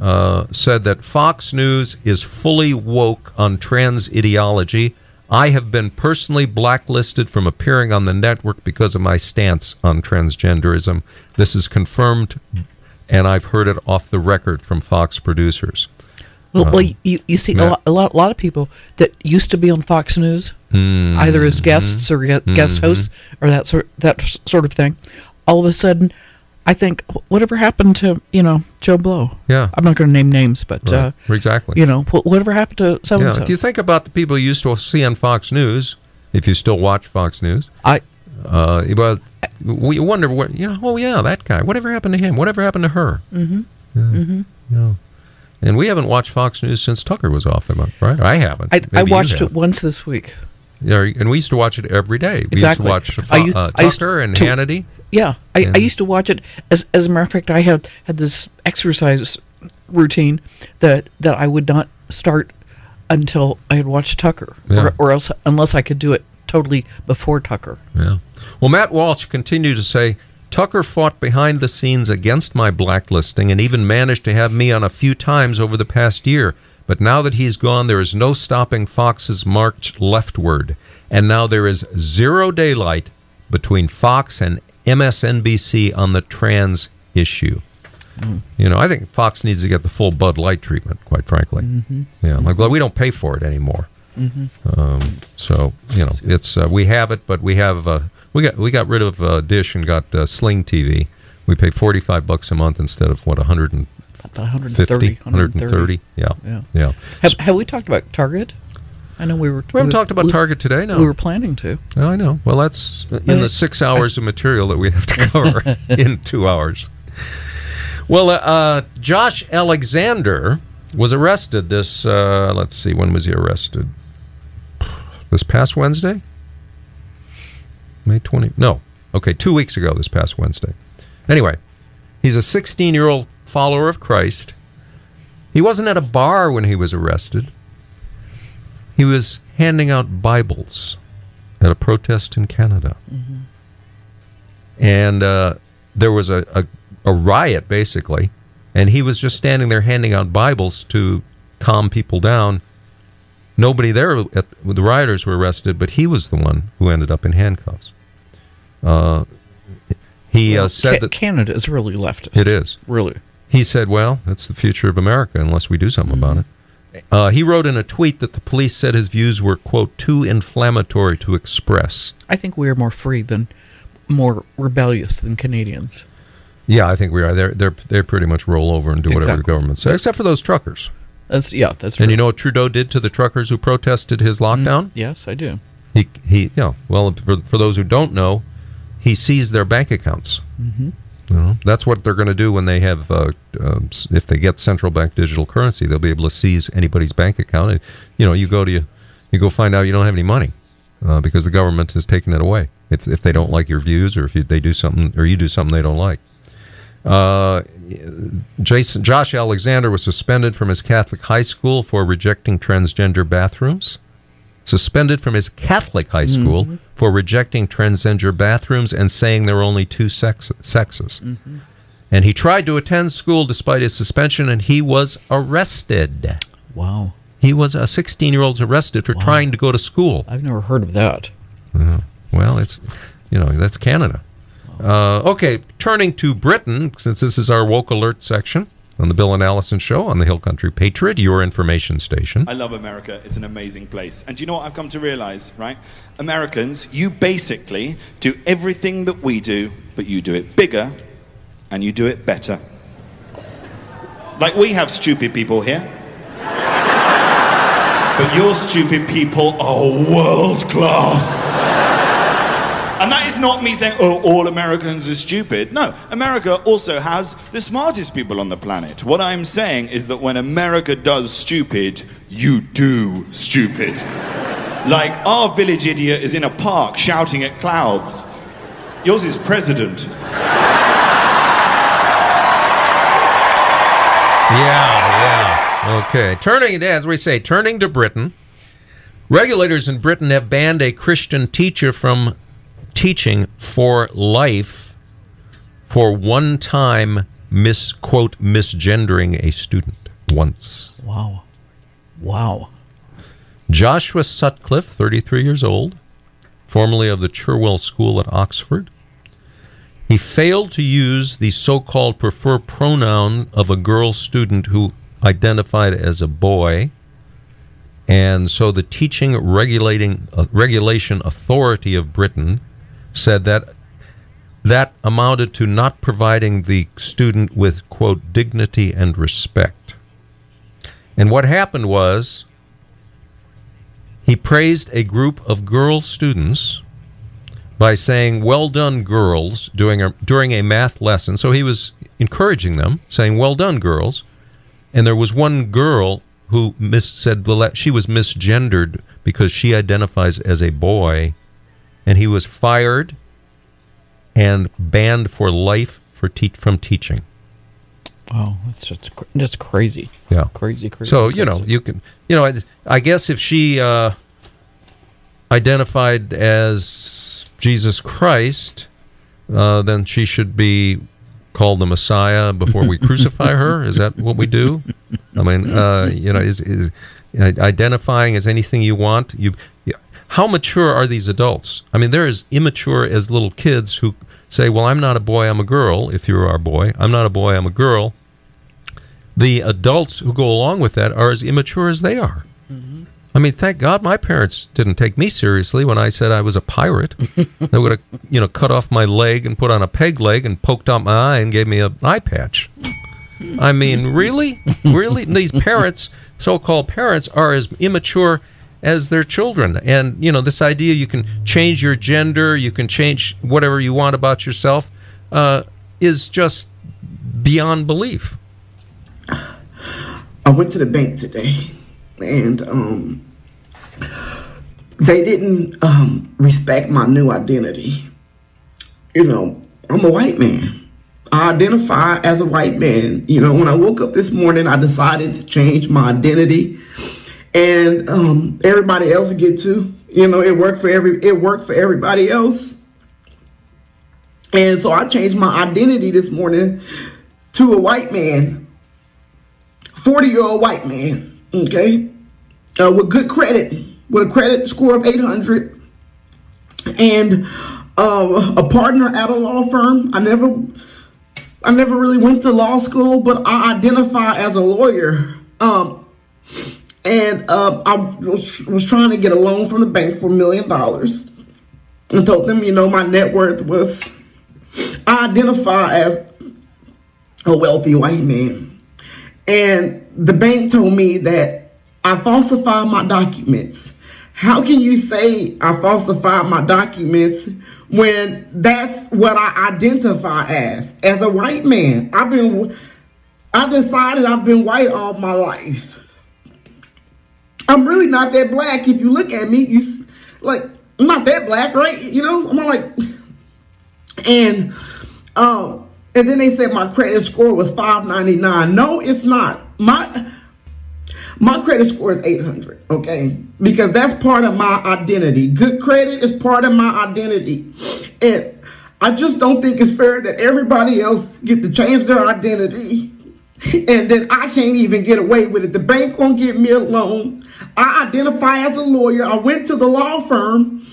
uh, said that Fox News is fully woke on trans ideology. I have been personally blacklisted from appearing on the network because of my stance on transgenderism. This is confirmed, and I've heard it off the record from Fox producers. Well, well you, you see a lot, a lot a lot of people that used to be on Fox News, Mm-hmm. either as guests or gue- guest hosts or that sort that sort of thing. All of a sudden, I think whatever happened to you know Joe Blow. Yeah. I'm not going to name names, but uh, exactly. you know whatever happened to so and Yeah, so. if you think about the people you used to see on Fox News, if you still watch Fox News, I uh, but we wonder what you know. Oh yeah, that guy. Whatever happened to him? Whatever happened to her? Mm-hmm. Yeah. Mm-hmm. yeah. And we haven't watched Fox News since Tucker was off the month, right? I haven't. I, I watched it once this week. Yeah, and we used to watch it every day. We Exactly. used to watch I Fo- u- uh, used Tucker and to- Hannity. Yeah, I, Yeah. I used to watch it. As as a matter of fact, I had had this exercise routine that that I would not start until I had watched Tucker, Yeah. or, or else unless I could do it totally before Tucker. Yeah. Well, Matt Walsh continued to say Tucker fought behind the scenes against my blacklisting and even managed to have me on a few times over the past year. But now that he's gone, there is no stopping Fox's march leftward. And now there is zero daylight between Fox and MSNBC on the trans issue. You know, I think Fox needs to get the full Bud Light treatment, quite frankly. Yeah, I'm glad we don't pay for it anymore. Um, so you know, it's uh, we have it, but we have uh, we got we got rid of uh, Dish and got uh, Sling TV. We pay forty five bucks a month instead of what 150, About 130, 130. Yeah, Yeah. yeah. Have, have we talked about Target? I know we were. We haven't talked about Target today. No, We were planning to. No, I know. Well, that's in the six hours of material that we have to cover in two hours. Well, uh, uh, Josh Alexander was arrested this, uh, let's see, when was he arrested? This past Wednesday? May 20? No. Okay, two weeks ago, this past Wednesday. Anyway, he's a 16 year old follower of Christ. He wasn't at a bar when he was arrested. He was handing out Bibles at a protest in Canada. And uh, there was a, a, a riot, basically. And he was just standing there handing out Bibles to calm people down. Nobody there, at, the rioters were arrested, but he was the one who ended up in handcuffs. Uh, he uh, said Ca- that Canada is really leftist. it is. really. He said, "Well, that's the future of America unless we do something about it." Uh, he wrote in a tweet that the police said his views were quote too inflammatory to express. I think we are more free than, more rebellious than Canadians. Yeah, I think we are. They're they're they pretty much roll over and do whatever the government says, except for those truckers. That's yeah. That's true. And you know what Trudeau did to the truckers who protested his lockdown? Yes, I do. He he. Know, well, for for those who don't know, he seized their bank accounts. Mm-hmm. You know, that's what they're going to do when they have, uh, um, if they get central bank digital currency, they'll be able to seize anybody's bank account. And, you know, you go to you, you go find out you don't have any money uh, because the government has taken it away. If, if they don't like your views, or if you, they do something, or you do something they don't like. Uh, Jason Josh Alexander was suspended from his Catholic high school for rejecting transgender bathrooms. Suspended from his Catholic high mm-hmm. school for rejecting transgender bathrooms and saying there were only two sex- sexes. Mm-hmm. And he tried to attend school despite his suspension, and he was arrested. Wow. He was a 16 year old arrested for trying to go to school. I've never heard of that. Uh-huh. Well, it's you know that's Canada. Uh, okay, turning to Britain, since this is our woke alert section on the Bill and Alison Show on the Hill Country Patriot, your information station. I love America. It's an amazing place. And do you know what I've come to realize, right? Americans, you basically do everything that we do, but you do it bigger and you do it better. Like we have stupid people here. But your stupid people are world class. And that is not me saying, oh, all Americans are stupid. No, America also has the smartest people on the planet. What I'm saying is that when America does stupid, you do stupid. Like our village idiot is in a park shouting at clouds. Yours is president. Yeah, yeah. Okay, turning as we say, turning to Britain. Regulators in Britain have banned a Christian teacher from teaching for life for one time misquote misgendering a student once. Wow. Wow. Joshua Sutcliffe, 33 years old, formerly of the Cherwell School at Oxford. He failed to use the so called prefer pronoun of a girl student who identified as a boy. And so the teaching regulating uh, regulation authority of Britain said that that amounted to not providing the student with quote dignity and respect. And what happened was he praised a group of girl students by saying, Well done, girls, during a, during a math lesson. So he was encouraging them, saying, Well done, girls. And there was one girl who mis- said, Well, she was misgendered because she identifies as a boy. And he was fired and banned for life for te- from teaching. Wow. That's just cr- that's crazy. Yeah. Crazy, crazy. So you know you can you know I, I guess if she uh, identified as Jesus Christ, uh, then she should be called the Messiah before we crucify her. Is that what we do? I mean, uh, you know, is, is identifying as anything you want. You, you, how mature are these adults? I mean, they're as immature as little kids who say, "Well, I'm not a boy, I'm a girl." If you're our boy, I'm not a boy, I'm a girl the adults who go along with that are as immature as they are. Mm-hmm. I mean, thank God my parents didn't take me seriously when I said I was a pirate. they would have, you know, cut off my leg and put on a peg leg and poked out my eye and gave me an eye patch. I mean, really? Really? These parents, so called parents, are as immature as their children. And, you know, this idea you can change your gender, you can change whatever you want about yourself, uh, is just beyond belief. I went to the bank today, and um, they didn't um, respect my new identity. You know, I'm a white man. I identify as a white man. You know, when I woke up this morning, I decided to change my identity, and um, everybody else get to. You know, it worked for every. It worked for everybody else, and so I changed my identity this morning to a white man 40 year old white man, okay, uh, with good credit, with a credit score of 800, and uh, a partner at a law firm. I never, I never really went to law school, but I identify as a lawyer. Um, and uh, I was, was trying to get a loan from the bank for a million dollars. and told them, you know, my net worth was, I identify as a wealthy white man. And the bank told me that I falsified my documents. How can you say I falsified my documents when that's what I identify as? As a white man, I've been, I decided I've been white all my life. I'm really not that black. If you look at me, you like I'm not that black, right? You know, I'm like, and um, and then they said my credit score was 599. No, it's not. My my credit score is 800, okay? Because that's part of my identity. Good credit is part of my identity. And I just don't think it's fair that everybody else get to change their identity and then I can't even get away with it. The bank won't give me a loan. I identify as a lawyer. I went to the law firm,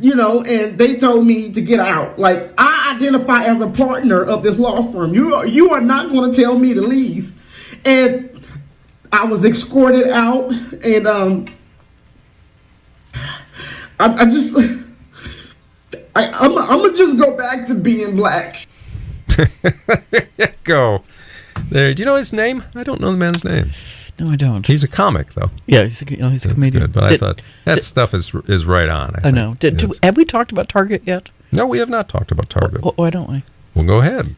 you know, and they told me to get out. Like I identify as a partner of this law firm. You are, you are not going to tell me to leave. And I was escorted out, and um, I, I just, I, I'm, I'm gonna just go back to being black. Go. There. Do you know his name? I don't know the man's name. No, I don't. He's a comic, though. yeah, he's a, you know, he's a comedian. good. But I thought that stuff is is right on. I think. know. Did, do, have we talked about Target yet? No, we have not talked about Target. Wh- Why don't we? Well, go ahead.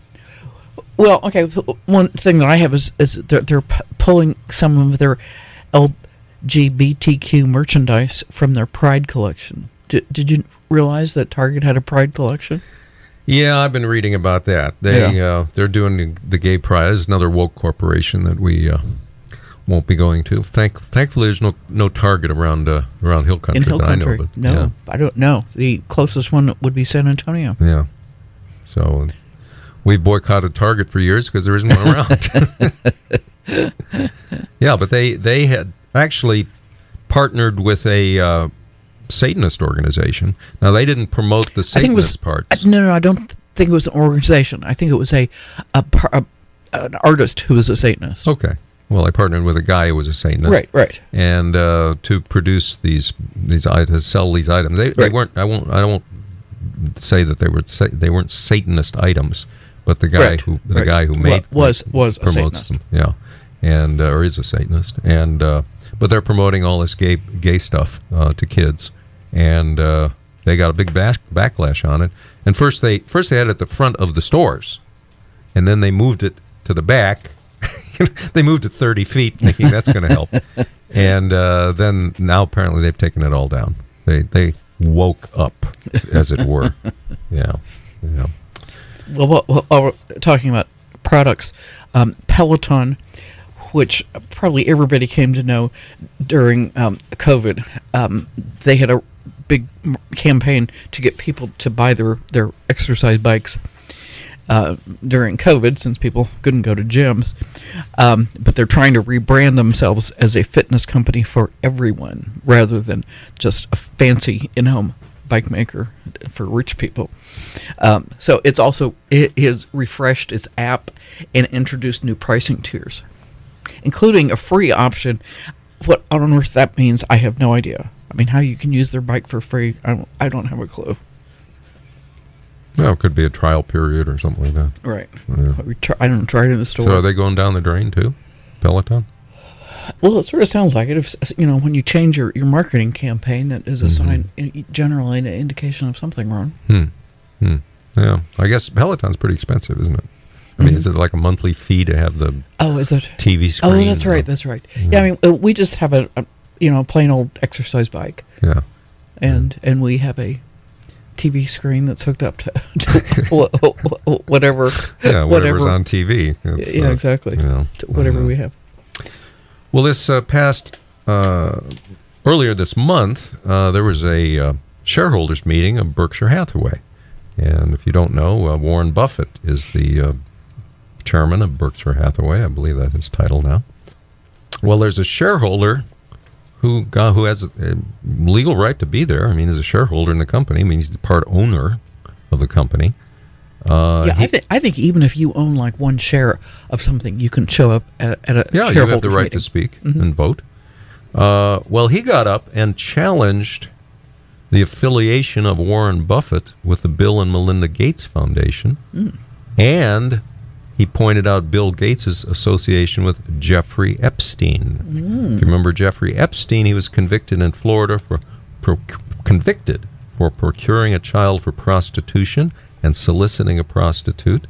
Well, okay. One thing that I have is is they're, they're p- pulling some of their LGBTQ merchandise from their Pride collection. Did, did you realize that Target had a Pride collection? Yeah, I've been reading about that. They Yeah. uh, they're doing the, the Gay Pride. There's another woke corporation that we uh, won't be going to. Thank, thankfully, there's no no Target around uh, around Hill Country In Hill that Country. I know. But no, yeah. I don't know. The closest one would be San Antonio. Yeah. So we've boycotted Target for years because there isn't one around. yeah, but they they had actually partnered with a uh, Satanist organization. Now they didn't promote the was Satanist parts. uh, No, no, I don't think it was an organization. I think it was a, a, a an artist who was a Satanist. Okay. Well, I partnered with a guy who was a Satanist. Right, right. And uh, to produce these these items, sell these items. They, they weren't. I won't. I won't say that they were. They weren't Satanist items, but the guy Right, who the right. guy who made was- was a promotes Satanist. them. Yeah, and uh, or is a Satanist, and uh, but they're promoting all this gay gay stuff uh, to kids, and uh, they got a big back, backlash on it. And first they first they had it at the front of the stores, and then they moved it to the back. they moved it 30 feet, thinking that's going to help. And uh, then now apparently they've taken it all down. They they woke up, as it were. Yeah, yeah. Well, well, well, while we're talking about products, um, Peloton, which probably everybody came to know during um, COVID, um, they had a big campaign to get people to buy their, their exercise bikes uh, during COVID, since people couldn't go to gyms. Um, but they're trying to rebrand themselves as a fitness company for everyone rather than just a fancy in home bike maker for rich people. Um, so it's also, it has refreshed its app and introduced new pricing tiers, including a free option. What on earth that means, I have no idea. I mean, how you can use their bike for free, I don't, I don't have a clue. Well, it could be a trial period or something like that. Right. Yeah. Try, I don't try it in the store. So are they going down the drain too? Peloton? Well, it sort of sounds like it. If you know, when you change your, your marketing campaign, that is a Mm-hmm. sign, generally an indication of something wrong. Hmm. Hmm. Yeah. I guess Peloton's pretty expensive, isn't it? I mean, Mhm. is it like a monthly fee to have the Oh, is it? TV screen? Oh, that's right. That's right. Yeah, I mean, uh, we just have a, a you know a plain old exercise bike, Yeah. and and we have a TV screen that's hooked up to, to wha- wha- whatever. Yeah, whatever's whatever. on TV. It's, yeah, uh, exactly. you know, whatever we have. Well, this uh, past uh, earlier this month, uh, there was a uh, shareholders meeting of Berkshire Hathaway, and if you don't know, uh, Warren Buffett is the uh, chairman of Berkshire Hathaway. I believe that's his title now. Well, there's a shareholder who got, who has a, legal right to be there. I mean, he's a shareholder in the company. I mean, he's the part owner of the company. Uh, yeah, he- I think I think even if you own like one share of something, you can show up at, at a Yeah, you have the right meeting. to speak Mhm. and vote. Uh, well, he got up and challenged the affiliation of Warren Buffett with the Bill and Melinda Gates Foundation, Mm. and he pointed out Bill Gates' association with Jeffrey Epstein. Mm. If you remember Jeffrey Epstein, he was convicted in Florida for pro- convicted for procuring a child for prostitution and soliciting a prostitute.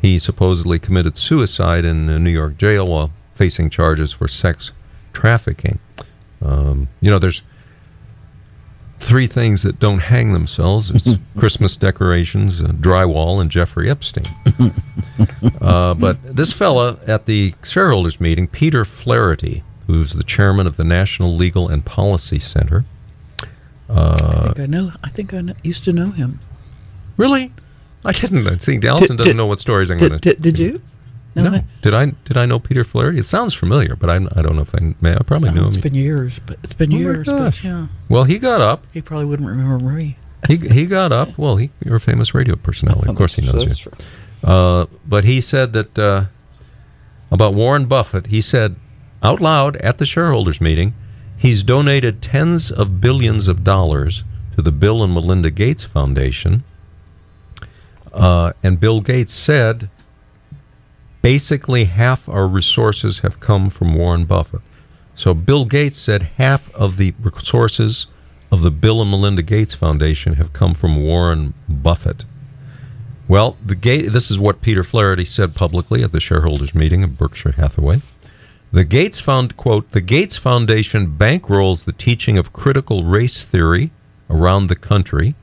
He supposedly committed suicide in a New York jail while facing charges for sex trafficking. Um, you know, there's three things that don't hang themselves: it's Christmas decorations, uh, drywall, and Jeffrey Epstein. uh, but this fella at the shareholders meeting, Peter Flaherty, who's the chairman of the National Legal and Policy Center. I Uh, think I know. I think I kn- used to know him. really? I didn't. I think Alison doesn't know what stories I'm going to. did, did you? No. I- Did I did I know Peter Flaherty? It sounds familiar, but I, I don't know if I may. I probably knew It's him. It's been years, but it's been Oh my years. gosh. But yeah, Well, he got up. he probably wouldn't remember me. He he got up. Well, he you're a famous radio personality. Of course, he knows That's you. true. Uh, but he said that uh, about Warren Buffett. He said out loud at the shareholders meeting, he's donated tens of billions of dollars to the Bill and Melinda Gates Foundation. Uh, and Bill Gates said, basically half our resources have come from Warren Buffett. So Bill Gates said half of the resources of the Bill and Melinda Gates Foundation have come from Warren Buffett. Well, the Ga- this is what Peter Flaherty said publicly at the shareholders meeting of Berkshire Hathaway. The Gates found quote, the Gates Foundation bankrolls the teaching of critical race theory around the country,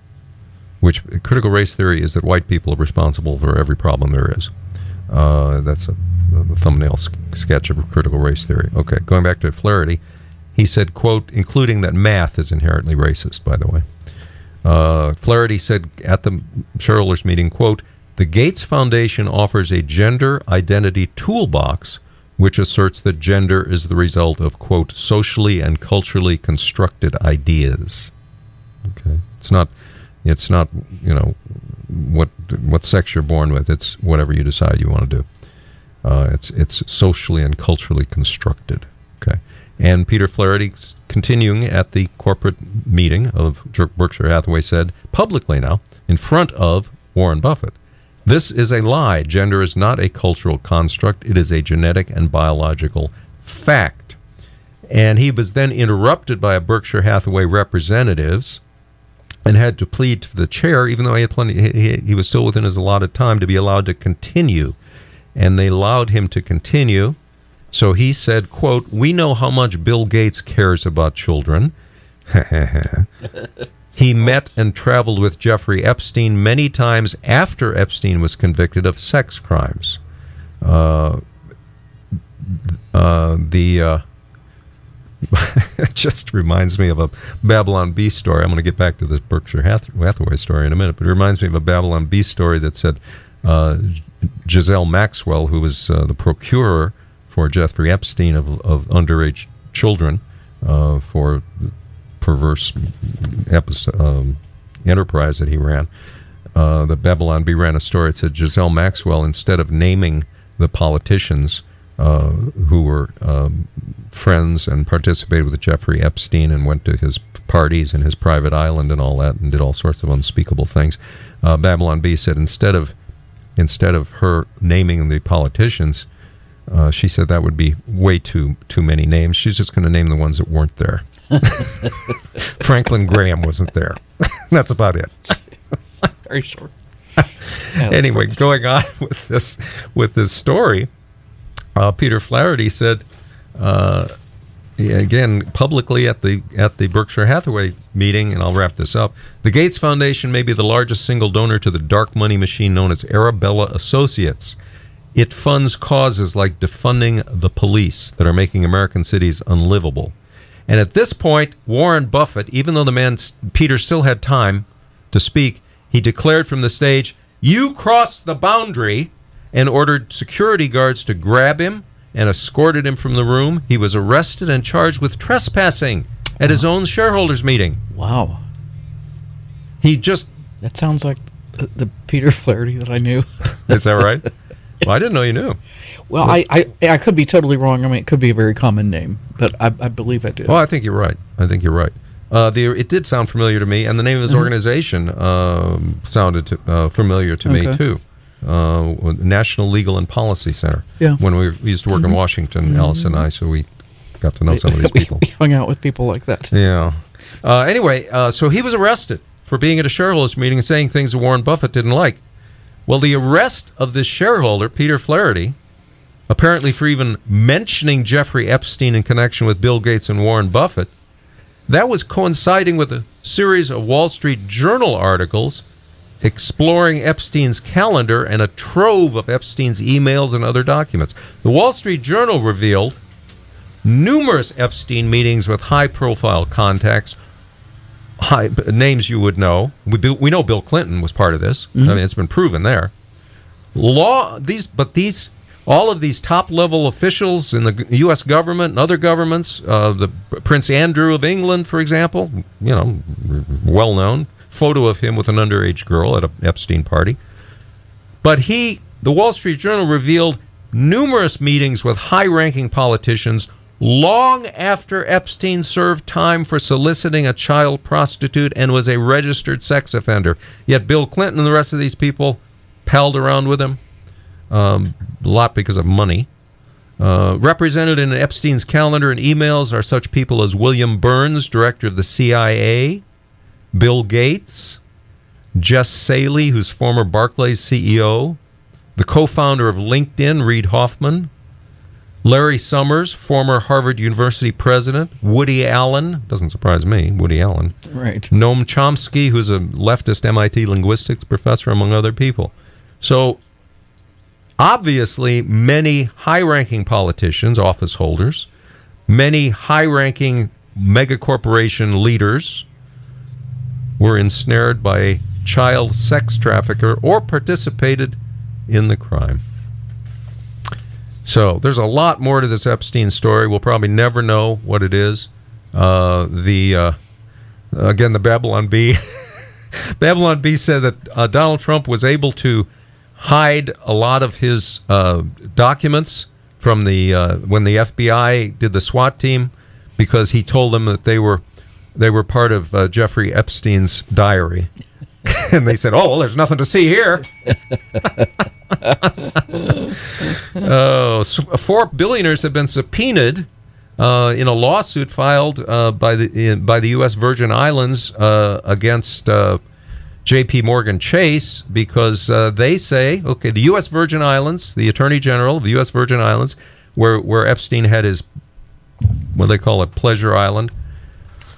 which critical race theory is that white people are responsible for every problem there is. Uh, that's a the thumbnail s- sketch of critical race theory. Okay, going back to Flaherty, he said, "quote including that math is inherently racist." By the way, uh, Flaherty said at the shareholders meeting, "quote The Gates Foundation offers a gender identity toolbox." Which asserts that gender is the result of, quote, socially and culturally constructed ideas. Okay. It's not it's not, you know, what what sex you're born with. It's whatever you decide you want to do. Uh, it's it's socially and culturally constructed. Okay. And Peter Flaherty, continuing at the corporate meeting of Berkshire Hathaway, said publicly now in front of Warren Buffett, "This is a lie. Gender is not a cultural construct. It is a genetic and biological fact." And he was then interrupted by a Berkshire Hathaway representatives and had to plead for the chair, even though he had plenty. He, he, was still within his allotted time to be allowed to continue, and they allowed him to continue. So he said, "quote We know how much Bill Gates cares about children." he met and traveled with Jeffrey Epstein many times after Epstein was convicted of sex crimes. Uh, uh, the uh, it just reminds me of a Babylon Bee story. I'm going to get back to this Berkshire Hath- Hathaway story in a minute, but it reminds me of a Babylon Bee story that said uh, Giselle Maxwell, who was uh, the procurer for Jeffrey Epstein of, of underage children uh, for perverse episode, um, enterprise that he ran. Uh, the Babylon Bee ran a story. It said Giselle Maxwell, instead of naming the politicians uh, who were um, friends and participated with Jeffrey Epstein and went to his parties and his private island and all that, and did all sorts of unspeakable things. Uh, Babylon Bee said instead of instead of her naming the politicians, uh, she said that would be way too too many names. She's just going to name the ones that weren't there. Franklin Graham wasn't there. That's about it. Very short. anyway, going on with this with this story, uh, Peter Flaherty said uh, again publicly at the at the Berkshire Hathaway meeting, and I'll wrap this up. The Gates Foundation may be the largest single donor to the dark money machine known as Arabella Associates. It funds causes like defunding the police that are making American cities unlivable. And at this point, Warren Buffett, even though the man Peter still had time to speak, he declared from the stage, "You crossed the boundary," and ordered security guards to grab him and escorted him from the room. He was arrested and charged with trespassing at his own shareholders meeting. Wow. He just That sounds like the, the Peter Flaherty that I knew. is that right? well, I didn't know you knew. Well, I, I I could be totally wrong. I mean, it could be a very common name, but I, I believe I did. Well, I think you're right. I think you're right. Uh, the it did sound familiar to me, and the name of his Mhm. organization um, sounded to, uh, familiar to me too. Uh, National Legal and Policy Center. Yeah. When we, we used to work in Mhm. Washington, Alice and I, so we got to know some of these people. we hung out with people like that. Yeah. Uh, anyway, uh, so he was arrested for being at a shareholders meeting and saying things that Warren Buffett didn't like. Well, the arrest of this shareholder, Peter Flaherty, apparently for even mentioning Jeffrey Epstein in connection with Bill Gates and Warren Buffett, that was coinciding with a series of Wall Street Journal articles exploring Epstein's calendar and a trove of Epstein's emails and other documents. The Wall Street Journal revealed numerous Epstein meetings with high profile contacts, high, names you would know. We, we know Bill Clinton was part of this. I mean, it's been proven there. Law these, but these all of these top level officials in the U.S. government and other governments, uh, the Prince Andrew of England, for example, you know, well known photo of him with an underage girl at a Epstein party. But he, the Wall Street Journal revealed numerous meetings with high ranking politicians long after Epstein served time for soliciting a child prostitute and was a registered sex offender. Yet Bill Clinton and the rest of these people palled around with him, um, a lot because of money. Uh, represented in Epstein's calendar and emails are such people as William Burns, director of the CIA, Bill Gates, Jes Staley, who's former Barclays CEO, the co founder of LinkedIn, Reid Hoffman, Larry Summers, former Harvard University president, Woody Allen, doesn't surprise me, Woody Allen, Right. Noam Chomsky, who's a leftist MIT linguistics professor, among other people. So obviously, many high ranking politicians, office holders, many high ranking mega corporation leaders were ensnared by a child sex trafficker or participated in the crime. So there's a lot more to this Epstein story. We'll probably never know what it is. Uh, the uh, again, the Babylon Bee. Babylon Bee said that uh, Donald Trump was able to hide a lot of his uh, documents from the uh, when the FBI did the SWAT team because he told them that they were they were part of uh, Jeffrey Epstein's diary. and they said, "Oh, well, there's nothing to see here." Oh, s- four billionaires have been subpoenaed uh, in a lawsuit filed uh, by the in, by the U.S. Virgin Islands uh, against uh, J.P. Morgan Chase because uh, they say, okay, the U.S. Virgin Islands, the Attorney General of the U.S. Virgin Islands, where where Epstein had his what do they call it, pleasure island,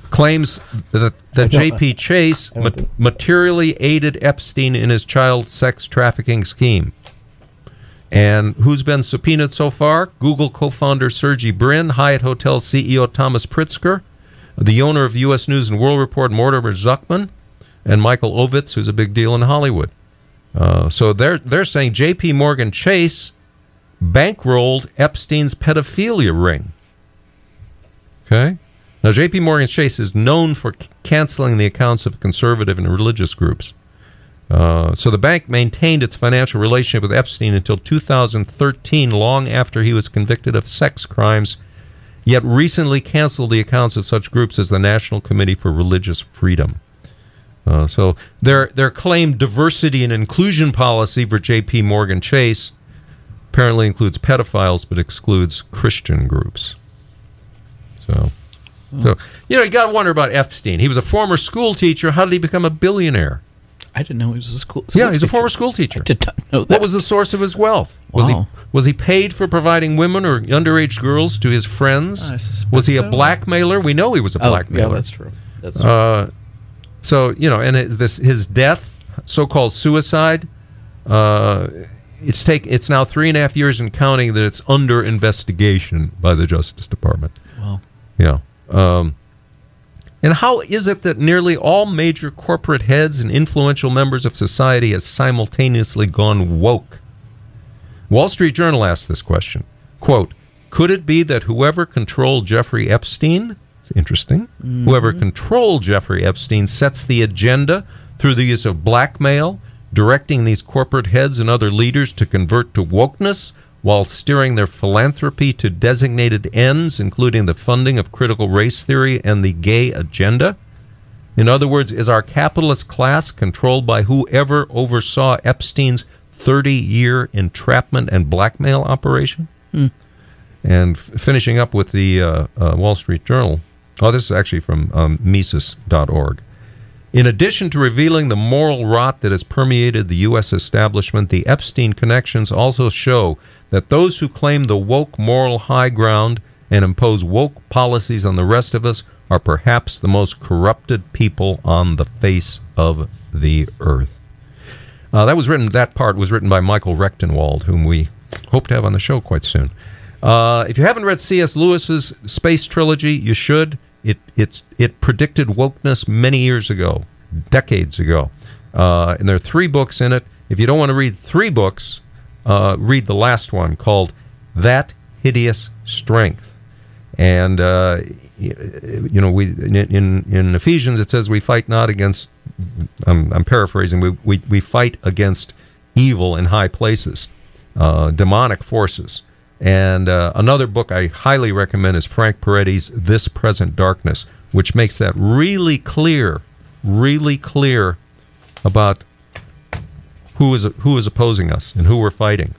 claims that, that J.P. Chase ma- materially aided Epstein in his child sex trafficking scheme. And who's been subpoenaed so far? Google co founder Sergey Brin, Hyatt Hotel CEO Thomas Pritzker, the owner of U.S. News and World Report Mortimer Zuckman, and Michael Ovitz, who's a big deal in Hollywood. Uh, so they're, they're saying J.P. Morgan Chase bankrolled Epstein's pedophilia ring. Okay? Now, J.P. Morgan Chase is known for c- canceling the accounts of conservative and religious groups. Uh, so the bank maintained its financial relationship with Epstein until 2013, long after he was convicted of sex crimes, yet recently canceled the accounts of such groups as the National Committee for Religious Freedom. Uh, so their their claimed diversity and inclusion policy for J.P. Morgan Chase apparently includes pedophiles, but excludes Christian groups. So, so you know, you got to wonder about Epstein. He was a former school teacher. How did he become a billionaire? I didn't know he was a school. Yeah, he's a former school teacher. Did not know that. What was the source of his wealth? Was Wow. he was he paid for providing women or underage girls to his friends? I suspect was he a blackmailer? We know he was a Oh, blackmailer. yeah, that's true. That's true. Uh, so you know, and it, this his death, so-called suicide. Uh, it's take it's now three and a half years and counting that it's under investigation by the Justice Department. Wow. Yeah. Um, and how is it that nearly all major corporate heads and influential members of society has simultaneously gone woke? Wall Street Journal asked this question. Quote, could it be that whoever controlled Jeffrey Epstein, it's interesting, whoever controlled Jeffrey Epstein sets the agenda through the use of blackmail, directing these corporate heads and other leaders to convert to wokeness while steering their philanthropy to designated ends, including the funding of critical race theory and the gay agenda? In other words, is our capitalist class controlled by whoever oversaw Epstein's 30 year entrapment and blackmail operation? And f- finishing up with the uh, uh, Wall Street Journal. Oh, this is actually from um, Mises.org. In addition to revealing the moral rot that has permeated the U.S. establishment, the Epstein connections also show that those who claim the woke moral high ground and impose woke policies on the rest of us are perhaps the most corrupted people on the face of the earth. Uh, that was written. That part was written by Michael Rectenwald, whom we hope to have on the show quite soon. Uh, if you haven't read C.S. Lewis's space trilogy, you should. It it's it predicted wokeness many years ago, decades ago, uh, and there are three books in it. If you don't want to read three books, uh, read the last one called "That Hideous Strength." And uh, you know, we in, in Ephesians it says we fight not against. I'm, I'm paraphrasing. We, we we fight against evil in high places, uh, demonic forces. And uh, another book I highly recommend is Frank Peretti's "This Present Darkness," which makes that really clear, really clear about who is who is opposing us and who we're fighting.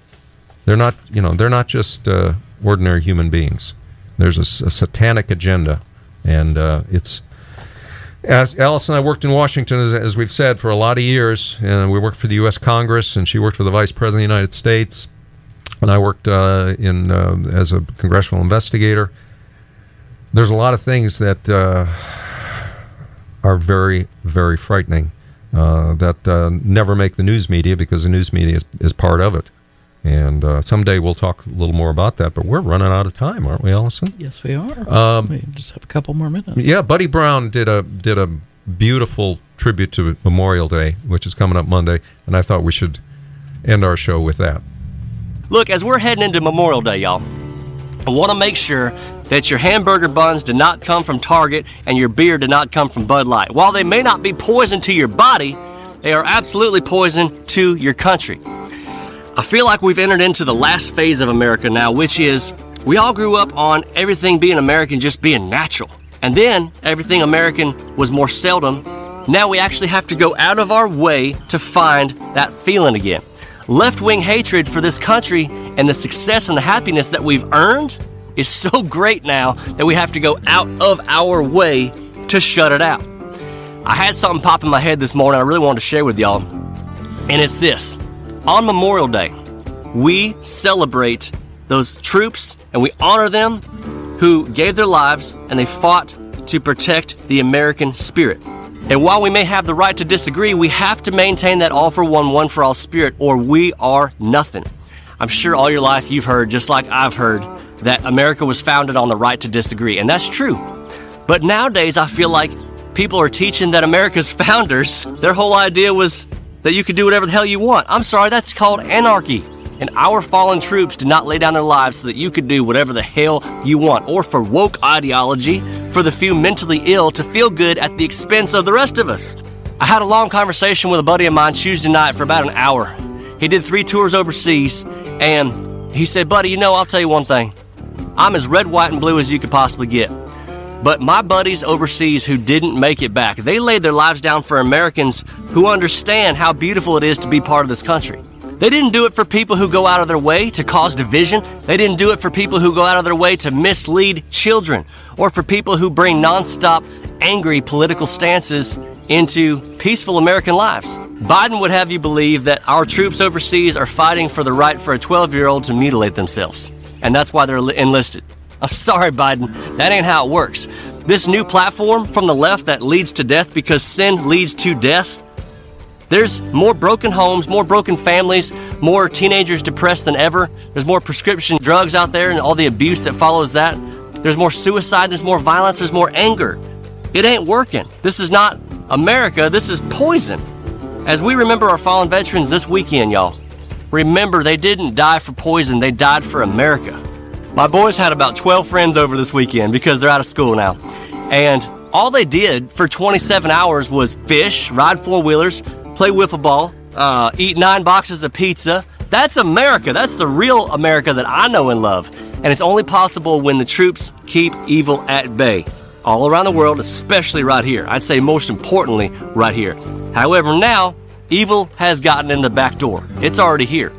They're not, you know, they're not just uh, ordinary human beings. There's a satanic agenda, and uh, it's. As Alice and I worked in Washington, as, as we've said, for a lot of years, and we worked for the U.S. Congress, and she worked for the Vice President of the United States, and I worked uh, in uh, as a congressional investigator. There's a lot of things that uh, are very, very frightening uh, that uh, never make the news media because the news media is, is part of it. And uh, someday we'll talk a little more about that. But we're running out of time, aren't we, Alison? Yes, we are. Um, we just have a couple more minutes. Yeah, Buddy Brown did a did a beautiful tribute to Memorial Day, which is coming up Monday, and I thought we should end our show with that. Look, as we're heading into Memorial Day, y'all, I want to make sure that your hamburger buns did not come from Target and your beer did not come from Bud Light. While they may not be poison to your body, they are absolutely poison to your country. I feel like we've entered into the last phase of America now, which is we all grew up on everything being American just being natural. And then everything American was more seldom. Now we actually have to go out of our way to find that feeling again. Left wing hatred for this country and the success and the happiness that we've earned is so great now that we have to go out of our way to shut it out. I had something pop in my head this morning I really wanted to share with y'all, and it's this. On Memorial Day, we celebrate those troops and we honor them who gave their lives and they fought to protect the American spirit. And while we may have the right to disagree, we have to maintain that all for one, one for all spirit, or we are nothing. I'm sure all your life you've heard, just like I've heard, that America was founded on the right to disagree, and that's true. But nowadays, I feel like people are teaching that America's founders, their whole idea was that you could do whatever the hell you want. I'm sorry, that's called anarchy. And our fallen troops did not lay down their lives so that you could do whatever the hell you want, or for woke ideology, for the few mentally ill to feel good at the expense of the rest of us. I had a long conversation with a buddy of mine Tuesday night for about an hour. He did three tours overseas, and he said, Buddy, you know, I'll tell you one thing. I'm as red, white, and blue as you could possibly get. But my buddies overseas who didn't make it back, they laid their lives down for Americans who understand how beautiful it is to be part of this country. They didn't do it for people who go out of their way to cause division. They didn't do it for people who go out of their way to mislead children or for people who bring nonstop angry political stances into peaceful American lives. Biden would have you believe that our troops overseas are fighting for the right for a 12 year old to mutilate themselves, and that's why they're enlisted. I'm sorry, Biden, that ain't how it works. This new platform from the left that leads to death because sin leads to death. There's more broken homes, more broken families, more teenagers depressed than ever. There's more prescription drugs out there and all the abuse that follows that. There's more suicide, there's more violence, there's more anger. It ain't working. This is not America, this is poison. As we remember our fallen veterans this weekend, y'all, remember they didn't die for poison, they died for America. My boys had about 12 friends over this weekend because they're out of school now. And all they did for 27 hours was fish, ride four wheelers, play wiffle ball, uh, eat nine boxes of pizza. That's America. That's the real America that I know and love. And it's only possible when the troops keep evil at bay. All around the world, especially right here. I'd say most importantly, right here. However, now, evil has gotten in the back door. It's already here.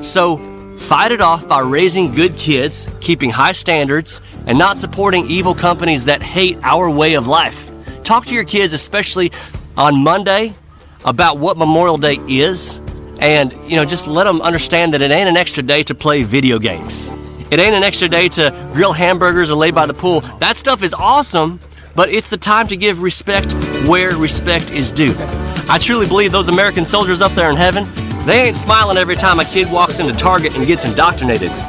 So, fight it off by raising good kids, keeping high standards, and not supporting evil companies that hate our way of life. Talk to your kids, especially on Monday, about what Memorial Day is, and you know, just let them understand that it ain't an extra day to play video games. It ain't an extra day to grill hamburgers or lay by the pool. That stuff is awesome, but it's the time to give respect where respect is due. I truly believe those American soldiers up there in heaven, they ain't smiling every time a kid walks into Target and gets indoctrinated.